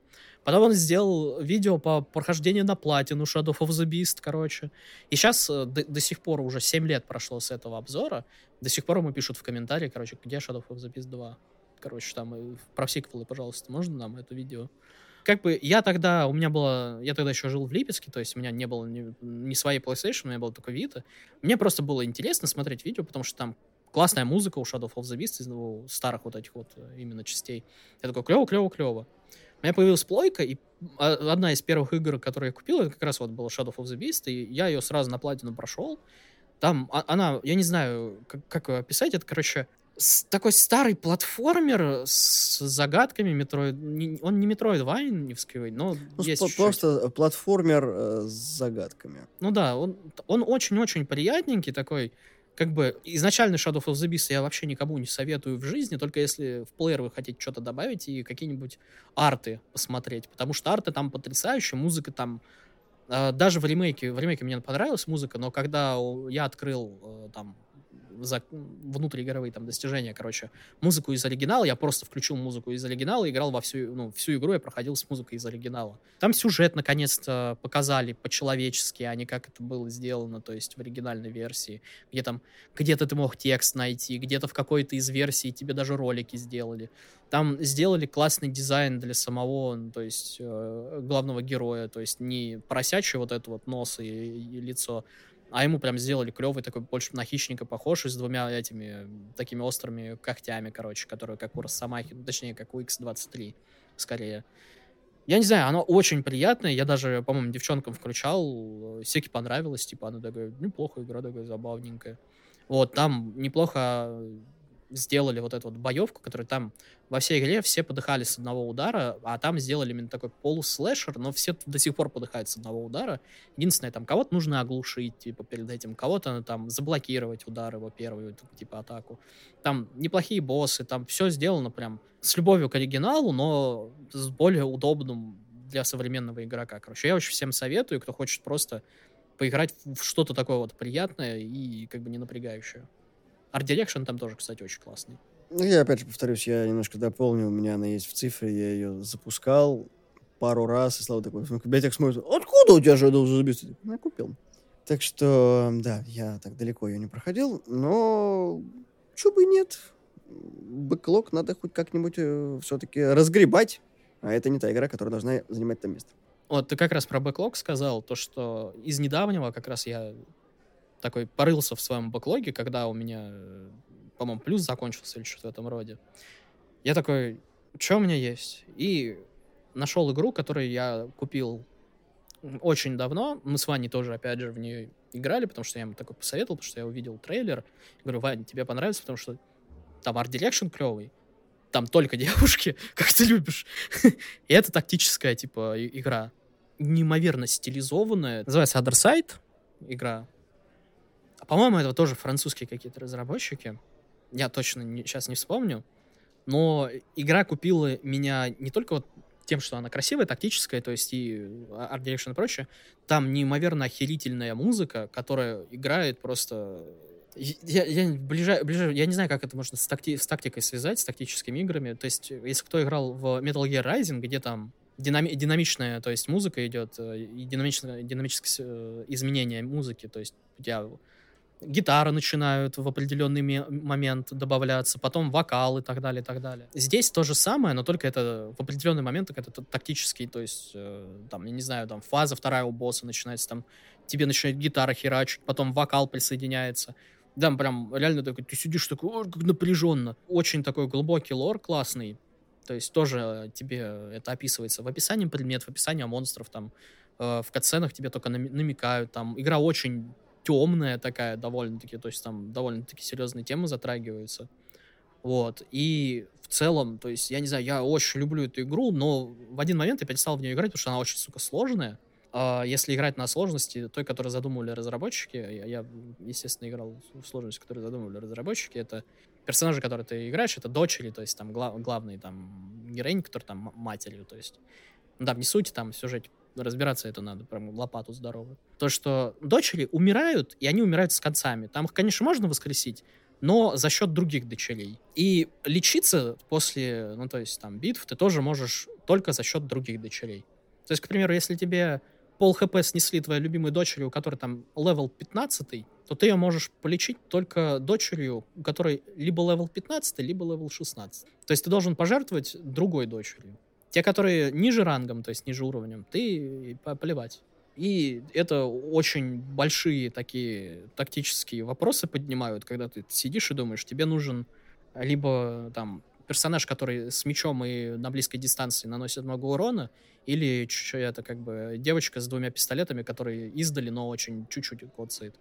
Потом он сделал видео по прохождению на платину Shadow of the Beast, короче. И сейчас э, до, до сих пор уже 7 лет прошло с этого обзора. До сих пор ему пишут в комментарии, короче, где Shadow of the Beast 2. Короче, там и про сиквелы, пожалуйста, можно нам это видео? Как бы я тогда, у меня было, я тогда еще жил в Липецке, то есть у меня не было ни, ни своей PlayStation, у меня было только Vita. Мне просто было интересно смотреть видео, потому что там классная музыка у Shadow of the Beast из ну, старых вот этих вот э, именно частей. Я такой, клево, клево, клево. У меня появилась плойка, и одна из первых игр, которые я купил, это как раз вот была Shadow of the Beast, и я ее сразу на платину прошел. Там а, она, я не знаю, как, как описать, это, короче, такой старый платформер с загадками метроид. Он не метроид Вайневский, но ну, есть чуть-чуть. Просто платформер э, с загадками. Ну да, он, он очень-очень приятненький такой как бы изначально Shadow of the Beast я вообще никому не советую в жизни, только если в плеер вы хотите что-то добавить и какие-нибудь арты посмотреть, потому что арты там потрясающие, музыка там э, даже в ремейке, в ремейке мне понравилась музыка, но когда я открыл э, там за внутриигровые там достижения, короче, музыку из оригинала, я просто включил музыку из оригинала, играл во всю, ну, всю игру я проходил с музыкой из оригинала. Там сюжет наконец-то показали по-человечески, а не как это было сделано, то есть в оригинальной версии, где там, где-то ты мог текст найти, где-то в какой-то из версий тебе даже ролики сделали. Там сделали классный дизайн для самого, то есть э, главного героя, то есть не просячий вот этот вот нос и, и лицо, а ему прям сделали клевый, такой больше на хищника похож, с двумя этими такими острыми когтями, короче, которые как у Росомахи, ну, точнее, как у X-23, скорее. Я не знаю, оно очень приятное. Я даже, по-моему, девчонкам включал. Секи понравилось. Типа, она такая, неплохо игра, такая забавненькая. Вот, там неплохо сделали вот эту вот боевку, которая там во всей игре все подыхали с одного удара, а там сделали именно такой полуслэшер, но все до сих пор подыхают с одного удара. Единственное, там кого-то нужно оглушить, типа, перед этим, кого-то там заблокировать удар его первую, типа, атаку. Там неплохие боссы, там все сделано прям с любовью к оригиналу, но с более удобным для современного игрока. Короче, я очень всем советую, кто хочет просто поиграть в что-то такое вот приятное и как бы не напрягающее. Art Direction там тоже, кстати, очень классный. Ну, я опять же повторюсь, я немножко дополню, у меня она есть в цифре, я ее запускал пару раз, и Слава такой, в библиотеке смотрит, откуда у тебя же уже забиться? Я купил. Так что, да, я так далеко ее не проходил, но чё бы и нет. Бэклог надо хоть как-нибудь э, все-таки разгребать, а это не та игра, которая должна занимать там место. Вот ты как раз про бэклог сказал, то, что из недавнего как раз я такой порылся в своем бэклоге, когда у меня, по-моему, плюс закончился или что-то в этом роде. Я такой, что у меня есть? И нашел игру, которую я купил очень давно. Мы с Ваней тоже, опять же, в нее играли, потому что я ему такой посоветовал, потому что я увидел трейлер. Говорю, Вань, тебе понравится, потому что там art direction клевый, там только девушки, как ты любишь. И это тактическая, типа, игра. Неимоверно стилизованная. Называется Othercide игра. А, по-моему, это тоже французские какие-то разработчики. Я точно не, сейчас не вспомню. Но игра купила меня не только вот тем, что она красивая, тактическая, то есть и Art Direction и прочее. Там неимоверно охерительная музыка, которая играет просто я, я, ближе, ближе, я не знаю, как это можно с, такти, с тактикой связать, с тактическими играми. То есть, если кто играл в Metal Gear Rising, где там динами, динамичная, то есть музыка идет, э, и динамичное, динамическое э, изменение музыки, то есть у тебя гитары начинают в определенный момент добавляться, потом вокал и так далее, и так далее. Здесь то же самое, но только это в определенный момент это тактический, то есть, э, там, я не знаю, там, фаза вторая у босса начинается, там, тебе начинает гитара херачить, потом вокал присоединяется. Да, прям реально такой, ты сидишь такой, как напряженно. Очень такой глубокий лор, классный. То есть тоже тебе это описывается в описании предмет, в описании монстров, там, э, в катсценах тебе только намекают, там, игра очень темная такая довольно-таки, то есть там довольно-таки серьезные темы затрагиваются. Вот, и в целом, то есть, я не знаю, я очень люблю эту игру, но в один момент я перестал в нее играть, потому что она очень, сука, сложная. А если играть на сложности, той, которую задумывали разработчики, я, я, естественно, играл в сложности, которую задумывали разработчики, это персонажи, которые ты играешь, это дочери, то есть там глав, главный там героинь, который там матерью, то есть, ну, там не суть, там в сюжете разбираться это надо, прям лопату здоровую. То, что дочери умирают, и они умирают с концами. Там их, конечно, можно воскресить, но за счет других дочерей. И лечиться после, ну, то есть там битв ты тоже можешь только за счет других дочерей. То есть, к примеру, если тебе пол HP снесли твоей любимой дочери, у которой там level 15, то ты ее можешь полечить только дочерью, у которой либо level 15, либо level 16. То есть ты должен пожертвовать другой дочерью. Те, которые ниже рангом, то есть ниже уровнем, ты поливать. И это очень большие такие тактические вопросы поднимают, когда ты сидишь и думаешь, тебе нужен либо там персонаж, который с мечом и на близкой дистанции наносит много урона, или это как бы девочка с двумя пистолетами, которые издали, но очень чуть-чуть коцает.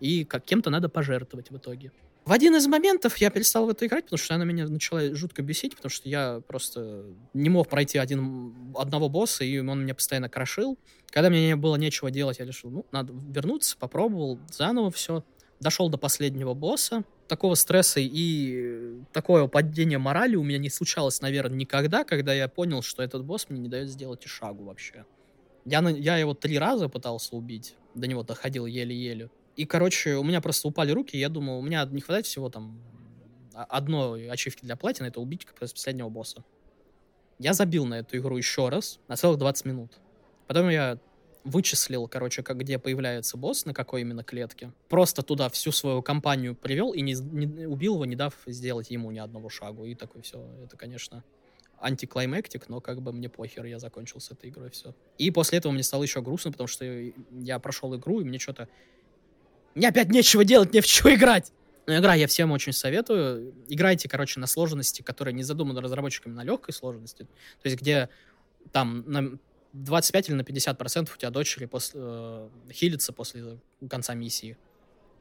И как кем-то надо пожертвовать в итоге. В один из моментов я перестал в это играть, потому что она меня начала жутко бесить, потому что я просто не мог пройти один, одного босса, и он меня постоянно крошил. Когда мне было нечего делать, я решил, ну, надо вернуться, попробовал заново все. Дошел до последнего босса. Такого стресса и такое падение морали у меня не случалось, наверное, никогда, когда я понял, что этот босс мне не дает сделать и шагу вообще. Я, я его три раза пытался убить, до него доходил еле-еле. И, короче, у меня просто упали руки, я думал, у меня не хватает всего там одной ачивки для платины, это убить последнего босса. Я забил на эту игру еще раз, на целых 20 минут. Потом я вычислил, короче, как, где появляется босс, на какой именно клетке. Просто туда всю свою компанию привел и не, не убил его, не дав сделать ему ни одного шагу. И такой все. Это, конечно, антиклаймектик, но как бы мне похер, я закончил с этой игрой, все. И после этого мне стало еще грустно, потому что я прошел игру, и мне что-то мне опять нечего делать, не в что играть. Но игра я всем очень советую. Играйте, короче, на сложности, которая не задумана разработчиками на легкой сложности. То есть, где там на 25 или на 50 процентов у тебя дочери после, э, хилится после конца миссии.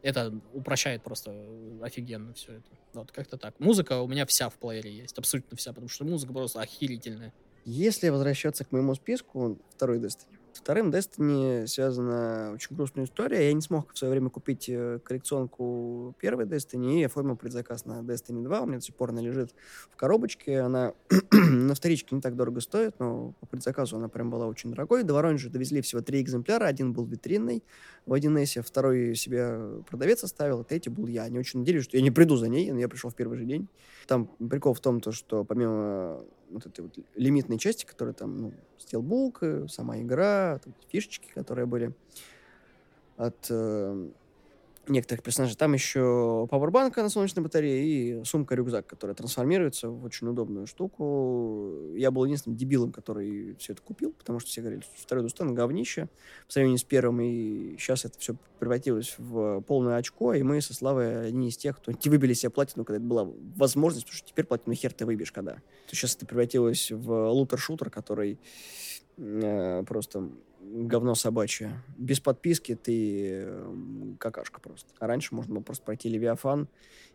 Это упрощает просто офигенно все это. Вот, как-то так. Музыка у меня вся в плеере есть, абсолютно вся, потому что музыка просто охерительная. Если возвращаться к моему списку, второй Destiny, вторым Destiny связана очень грустная история. Я не смог в свое время купить э, коллекционку первой Destiny и оформил предзаказ на Destiny 2. У меня до сих пор она лежит в коробочке. Она на вторичке не так дорого стоит, но по предзаказу она прям была очень дорогой. До Воронежа довезли всего три экземпляра. Один был витринный в 1С, второй себе продавец оставил, а третий был я. Они очень надеялись, что я не приду за ней, но я пришел в первый же день. Там прикол в том, то, что помимо вот этой вот лимитной части, которая там, ну, стилбук, э, сама игра, там, фишечки, которые были от э, некоторых персонажей. Там еще пауэрбанка на солнечной батарее и сумка-рюкзак, которая трансформируется в очень удобную штуку. Я был единственным дебилом, который все это купил, потому что все говорили, что второй Дустан говнище по сравнению с первым, и сейчас это все превратилось в полное очко, и мы со Славой одни из тех, кто не выбили себе платину, когда это была возможность, потому что теперь платину хер ты выбьешь когда. То сейчас это превратилось в лутер-шутер, который э, просто говно собачье. Без подписки ты какашка просто. А раньше можно было просто пройти Левиафан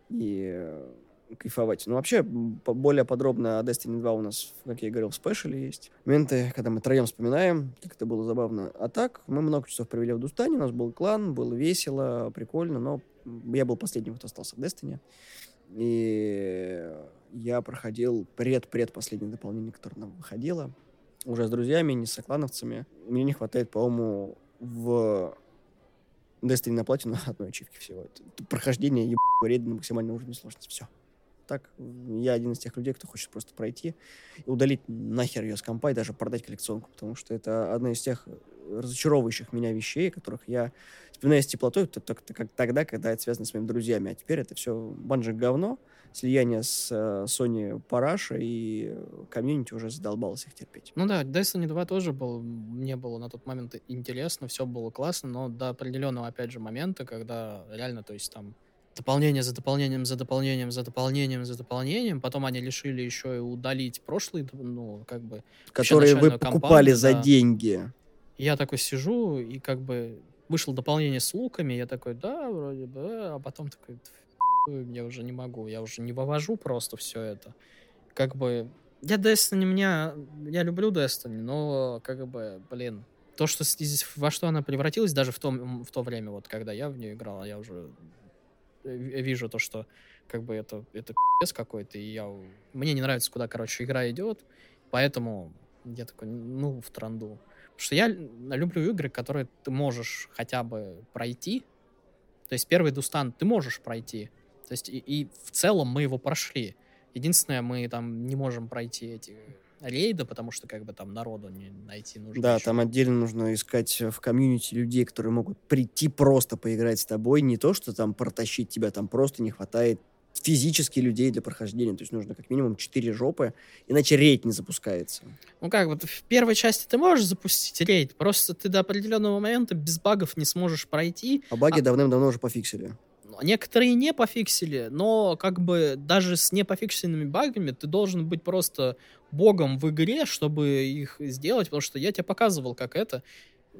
и э, кайфовать. Ну, вообще, более подробно о Destiny 2 у нас, как я и говорил, в спешле есть. Моменты, когда мы троем вспоминаем, как это было забавно. А так, мы много часов провели в Дустане, у нас был клан, было весело, прикольно, но я был последним, кто остался в Destiny. И я проходил пред-пред последнее дополнение, которое нам выходило уже с друзьями, не с соклановцами. Мне не хватает, по-моему, в Destiny на платину одной ачивки всего. Это прохождение ебаного рейда на максимальном уровне сложности. Все. Так, я один из тех людей, кто хочет просто пройти и удалить нахер ее с компа и даже продать коллекционку, потому что это одна из тех разочаровывающих меня вещей, которых я вспоминаю с теплотой только тогда, когда это связано с моими друзьями. А теперь это все банжик говно, слияние с э, Sony Параша, и комьюнити уже задолбалось их терпеть. Ну да, Destiny 2 тоже был, мне было на тот момент интересно, все было классно, но до определенного, опять же, момента, когда реально, то есть там дополнение за дополнением, за дополнением, за дополнением, за дополнением. Потом они решили еще и удалить прошлые, ну, как бы... Которые вы покупали за да. деньги. Я такой сижу, и как бы вышло дополнение с луками, я такой, да, вроде бы, а потом такой, я уже не могу, я уже не вывожу просто все это. Как бы, я Destiny, меня, я люблю Destiny, но, как бы, блин, то, что здесь, во что она превратилась, даже в, том, в то время, вот, когда я в нее играл, я уже вижу то, что, как бы, это, это пи***ц какой-то, и я, мне не нравится, куда, короче, игра идет, поэтому я такой, ну, в транду. Потому что я люблю игры, которые ты можешь хотя бы пройти, то есть первый Дустан ты можешь пройти, то есть и, и в целом мы его прошли. Единственное, мы там не можем пройти эти рейды, потому что как бы там народу не найти нужно. Да, еще. там отдельно нужно искать в комьюнити людей, которые могут прийти просто поиграть с тобой, не то, что там протащить тебя, там просто не хватает физически людей для прохождения. То есть нужно как минимум 4 жопы, иначе рейд не запускается. Ну как, вот в первой части ты можешь запустить рейд, просто ты до определенного момента без багов не сможешь пройти. А баги а... давным-давно уже пофиксили. Некоторые не пофиксили, но как бы даже с непофиксенными багами ты должен быть просто богом в игре, чтобы их сделать, потому что я тебе показывал, как это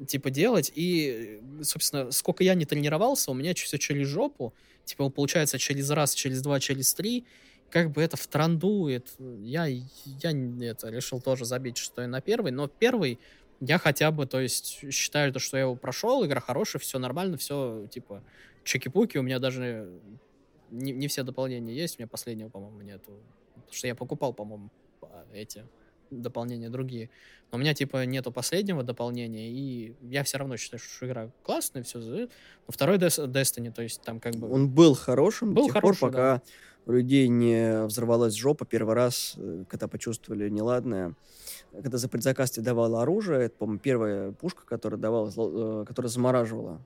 типа делать, и, собственно, сколько я не тренировался, у меня все через жопу, типа, получается, через раз, через два, через три, как бы это в транду, это, я, я это, решил тоже забить, что я на первый, но первый я хотя бы, то есть, считаю то, что я его прошел, игра хорошая, все нормально, все, типа, чеки-пуки, у меня даже не, не все дополнения есть, у меня последнего, по-моему, нету. Потому что я покупал, по-моему, эти дополнения другие. Но у меня, типа, нету последнего дополнения, и я все равно считаю, что игра классная, все. Но второй Destiny, то есть там как бы... Он был хорошим был до тех хороший, пор, пока да. у людей не взорвалась жопа первый раз, э, когда почувствовали неладное. Когда за предзаказ тебе давало оружие, это, по-моему, первая пушка, которая давала, э, которая замораживала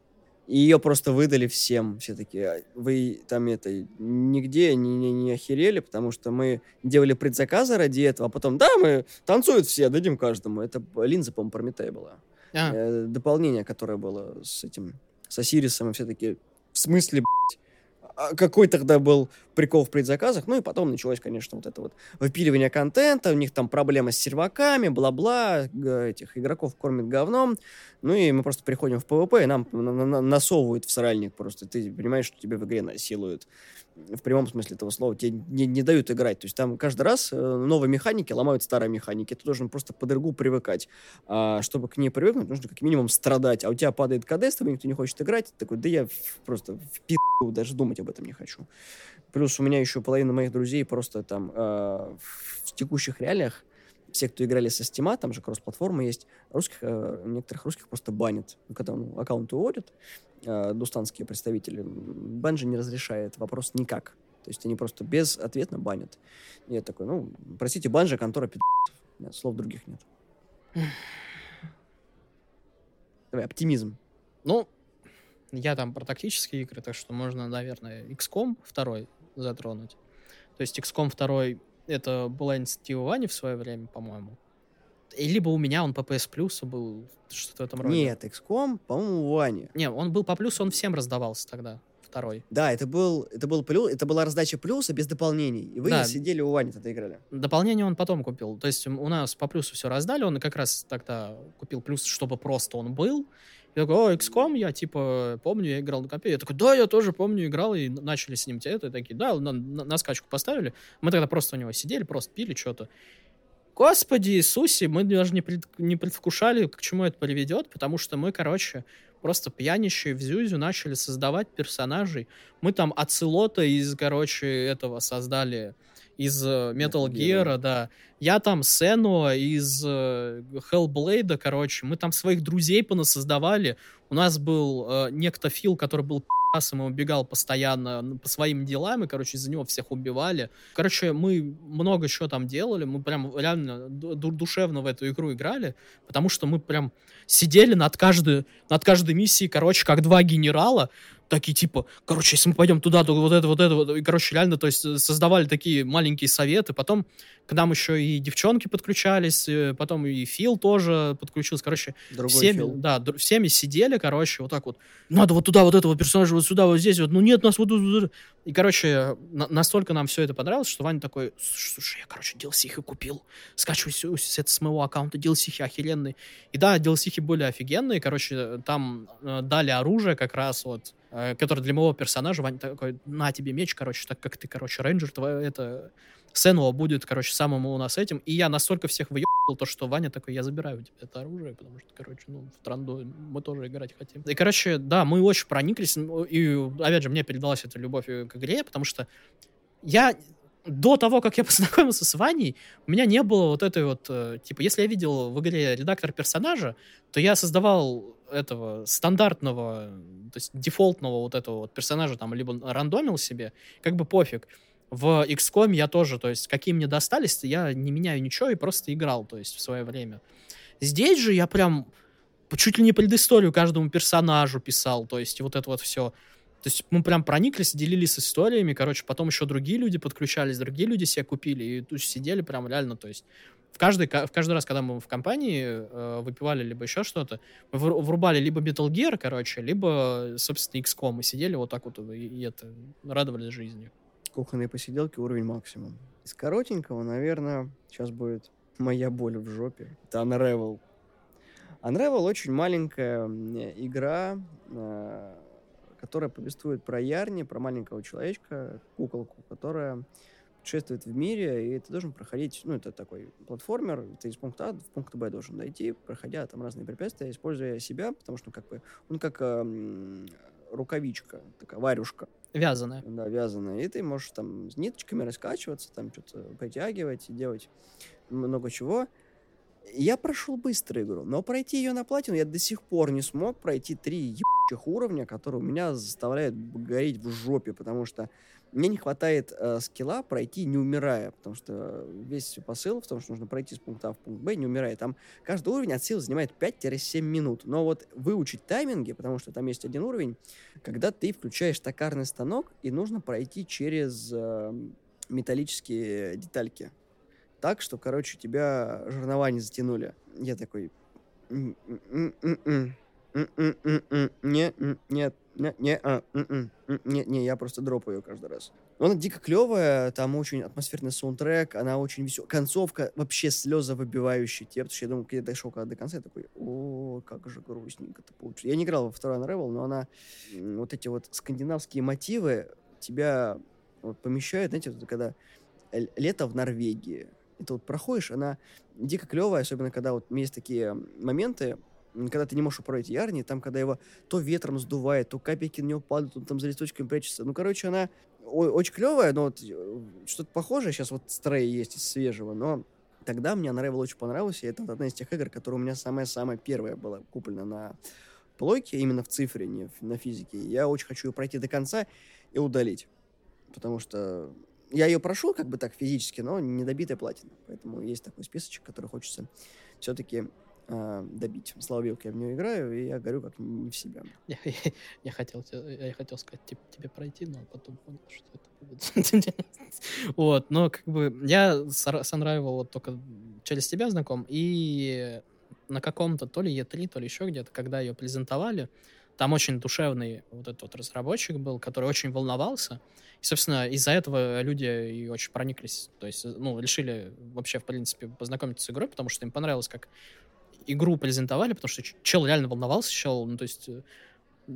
и ее просто выдали всем. Все такие, «А вы там это нигде не, не, не охерели, потому что мы делали предзаказы ради этого, а потом, да, мы танцуют все, дадим каждому. Это линза, по-моему, Прометей была. А. Э, дополнение, которое было с этим, с Осирисом, и все такие, в смысле, блядь? А какой тогда был прикол в предзаказах? Ну и потом началось, конечно, вот это вот выпиливание контента, у них там проблема с серваками, бла-бла, этих игроков кормят говном. Ну и мы просто приходим в PvP, и нам насовывают в сральник просто. Ты понимаешь, что тебе в игре насилуют в прямом смысле этого слова, тебе не, не дают играть. То есть там каждый раз э, новые механики ломают старые механики. Ты должен просто под игру привыкать. А чтобы к ней привыкнуть, нужно как минимум страдать. А у тебя падает КД, с тобой никто не хочет играть. Ты такой, да я просто в пи***, даже думать об этом не хочу. Плюс у меня еще половина моих друзей просто там э, в текущих реалиях все, кто играли со Steam, там же кросс-платформа есть, русских, э, некоторых русских просто банят. Когда ну, аккаунты уводят, э, дустанские представители, Банжи не разрешает вопрос никак. То есть они просто безответно банят. И я такой, ну, простите, Банжи, контора пи***. Слов других нет. Давай, оптимизм. Ну, я там про тактические игры, так что можно, наверное, XCOM 2 затронуть. То есть XCOM 2 это была инициатива Вани в свое время, по-моему. Либо у меня он по PS Plus был, что-то в этом роде. Нет, XCOM, по-моему, у Вани. Не, он был по плюсу, он всем раздавался тогда, второй. Да, это был, это был плюс, это была раздача плюса без дополнений. И вы да. сидели у Вани тогда играли. Дополнение он потом купил. То есть у нас по плюсу все раздали, он как раз тогда купил плюс, чтобы просто он был. Я такой, о, XCOM, я типа помню, я играл на компе. Я такой, да, я тоже помню, играл, и начали с ним это, и такие, да, на, на, на скачку поставили. Мы тогда просто у него сидели, просто пили что-то. Господи Иисусе, мы даже не, пред, не предвкушали, к чему это приведет, потому что мы, короче, просто пьянищие в Зюзю начали создавать персонажей. Мы там Ацелота из, короче, этого создали из э, Metal Gear, да. Я там Сену из э, Hellblade, короче. Мы там своих друзей понасоздавали. У нас был э, некто Фил, который был и убегал постоянно по своим делам, и, короче, из-за него всех убивали. Короче, мы много чего там делали, мы прям реально душевно в эту игру играли, потому что мы прям сидели над каждой, над каждой миссией, короче, как два генерала, такие типа, короче, если мы пойдем туда, то вот это, вот это, вот, и, короче, реально, то есть создавали такие маленькие советы, потом к нам еще и девчонки подключались, э, потом и Фил тоже подключился, короче, Другой всеми, Фил. да, всеми сидели, короче, вот так вот, надо вот туда, вот этого персонажа, вот сюда, вот здесь, вот, ну нет, нас вот тут, и, короче, на, настолько нам все это понравилось, что Ваня такой, слушай, я, короче, DLC купил, скачивай это с моего аккаунта, DLC охеренные, и да, DLC были офигенные, короче, там э, дали оружие как раз вот, э, который для моего персонажа, Ваня такой, на тебе меч, короче, так как ты, короче, рейнджер, твой, это, Сенуа будет, короче, самым у нас этим. И я настолько всех выебал, то, что Ваня такой, я забираю у тебя это оружие, потому что, короче, ну, в Транду мы тоже играть хотим. И, короче, да, мы очень прониклись, и, опять же, мне передалась эта любовь к игре, потому что я до того, как я познакомился с Ваней, у меня не было вот этой вот, э, типа, если я видел в игре редактор персонажа, то я создавал этого стандартного, то есть дефолтного вот этого вот персонажа там либо рандомил себе, как бы пофиг. В XCOM я тоже, то есть, какие мне достались, я не меняю ничего и просто играл, то есть, в свое время. Здесь же я прям чуть ли не предысторию каждому персонажу писал, то есть, вот это вот все. То есть мы прям прониклись, делились историями, короче, потом еще другие люди подключались, другие люди себе купили, и тут сидели прям реально, то есть в каждый, в каждый раз, когда мы в компании э, выпивали либо еще что-то, мы врубали либо Metal Gear, короче, либо, собственно, XCOM, и сидели вот так вот и, и это, радовались жизнью кухонные посиделки уровень максимум. Из коротенького, наверное, сейчас будет моя боль в жопе. Это Unravel. Unravel очень маленькая игра, э, которая повествует про Ярни, про маленького человечка, куколку, которая путешествует в мире, и ты должен проходить, ну, это такой платформер, ты из пункта А в пункт Б должен дойти, проходя там разные препятствия, используя себя, потому что как бы он как э, рукавичка, такая варюшка. Вязаная. Да, вязаная. И ты можешь там с ниточками раскачиваться, там что-то притягивать и делать много чего. Я прошел быстро игру, но пройти ее на платину я до сих пор не смог пройти три ебачих уровня, которые у меня заставляют гореть в жопе, потому что мне не хватает э, скилла пройти не умирая, потому что весь посыл в том, что нужно пройти с пункта А в пункт Б не умирая. Там каждый уровень от силы занимает 5-7 минут. Но вот выучить тайминги, потому что там есть один уровень, когда ты включаешь токарный станок, и нужно пройти через э, металлические детальки. Так, что, короче, тебя жернова не затянули. Я такой... М-м-м-м. Не, м, нет, не, а, м-м, м, не, не, я просто дропаю ее каждый раз. Она дико клевая, там очень атмосферный саундтрек, она очень веселая. Концовка вообще слезы выбивающий те, потому что я думал, когда я дошел когда до конца, я такой, о, как же грустненько это получилось. Я не играл во второй Unravel, но она, вот эти вот скандинавские мотивы тебя вот помещают, знаете, вот когда лето в Норвегии, это вот проходишь, она дико клевая, особенно когда вот есть такие моменты, когда ты не можешь управлять Ярни, там, когда его то ветром сдувает, то капельки на него падают, он там за листочками прячется. Ну, короче, она очень клевая, но вот э, что-то похожее сейчас вот Стрей есть из свежего, но тогда мне Unravel очень понравился, и это одна из тех игр, которая у меня самая-самая первая была куплена на плойке, именно в цифре, не на физике. Я очень хочу ее пройти до конца и удалить, потому что я ее прошел как бы так физически, но не добитая платина, поэтому есть такой списочек, который хочется все-таки добить. Слава богу, я в нее играю, и я горю как не в себя. Я, я- я хотел, те- я хотел сказать типа, тебе пройти, но потом понял, что это будет. Вот, но как бы я с Unravel вот только через тебя знаком, и на каком-то то ли E3, то ли еще где-то, когда ее презентовали, там очень душевный вот этот вот разработчик был, который очень волновался. И, собственно, из-за этого люди и очень прониклись. То есть, ну, решили вообще, в принципе, познакомиться с игрой, потому что им понравилось, как игру презентовали, потому что чел реально волновался, чел, ну, то есть э,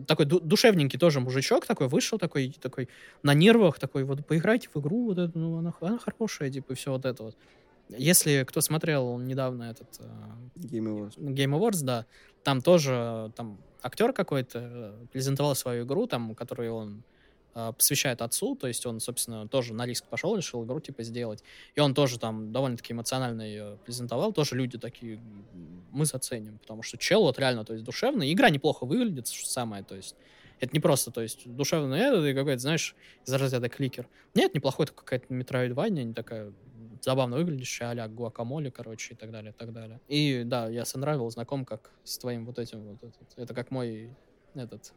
такой ду- душевненький тоже мужичок такой вышел, такой, такой на нервах, такой, вот поиграйте в игру, вот эту, ну, она, она хорошая, типа, и все вот это вот. Если кто смотрел недавно этот э, Game Awards. Game Awards, да, там тоже там актер какой-то э, презентовал свою игру, там, которую он посвящает отцу, то есть он, собственно, тоже на риск пошел, решил игру, типа, сделать. И он тоже там довольно-таки эмоционально ее презентовал. Тоже люди такие, «М, мы заценим, потому что чел вот реально, то есть, душевный. Игра неплохо выглядит, что самое, то есть, это не просто, то есть, душевный этот и какой-то, знаешь, из разряда кликер. Нет, неплохой, это какая-то метроидвания, не такая забавно выглядящая, а-ля гуакамоле, короче, и так далее, и так далее. И да, я с Unravel знаком как с твоим вот этим вот. этот. Это как мой этот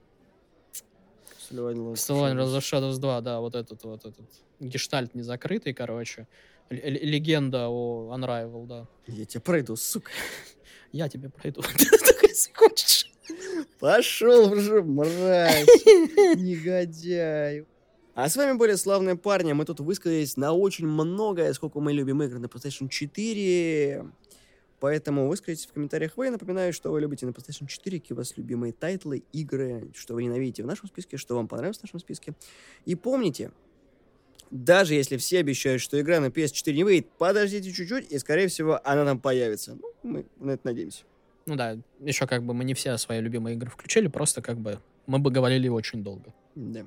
Sylvain Rose of Shadows 2, да, вот этот вот этот гештальт не закрытый, короче. Л- легенда о Unravel, да. Я тебя пройду, сука. Я тебе пройду. Если хочешь. Пошел уже, мразь, негодяй. А с вами были славные парни. Мы тут высказались на очень многое, сколько мы любим игры на PlayStation 4. Поэтому выскажитесь в комментариях вы. Напоминаю, что вы любите на PlayStation 4, какие у вас любимые тайтлы, игры, что вы ненавидите в нашем списке, что вам понравилось в нашем списке. И помните, даже если все обещают, что игра на PS4 не выйдет, подождите чуть-чуть, и, скорее всего, она там появится. Ну, мы на это надеемся. Ну да, еще как бы мы не все свои любимые игры включили, просто как бы мы бы говорили очень долго. Да.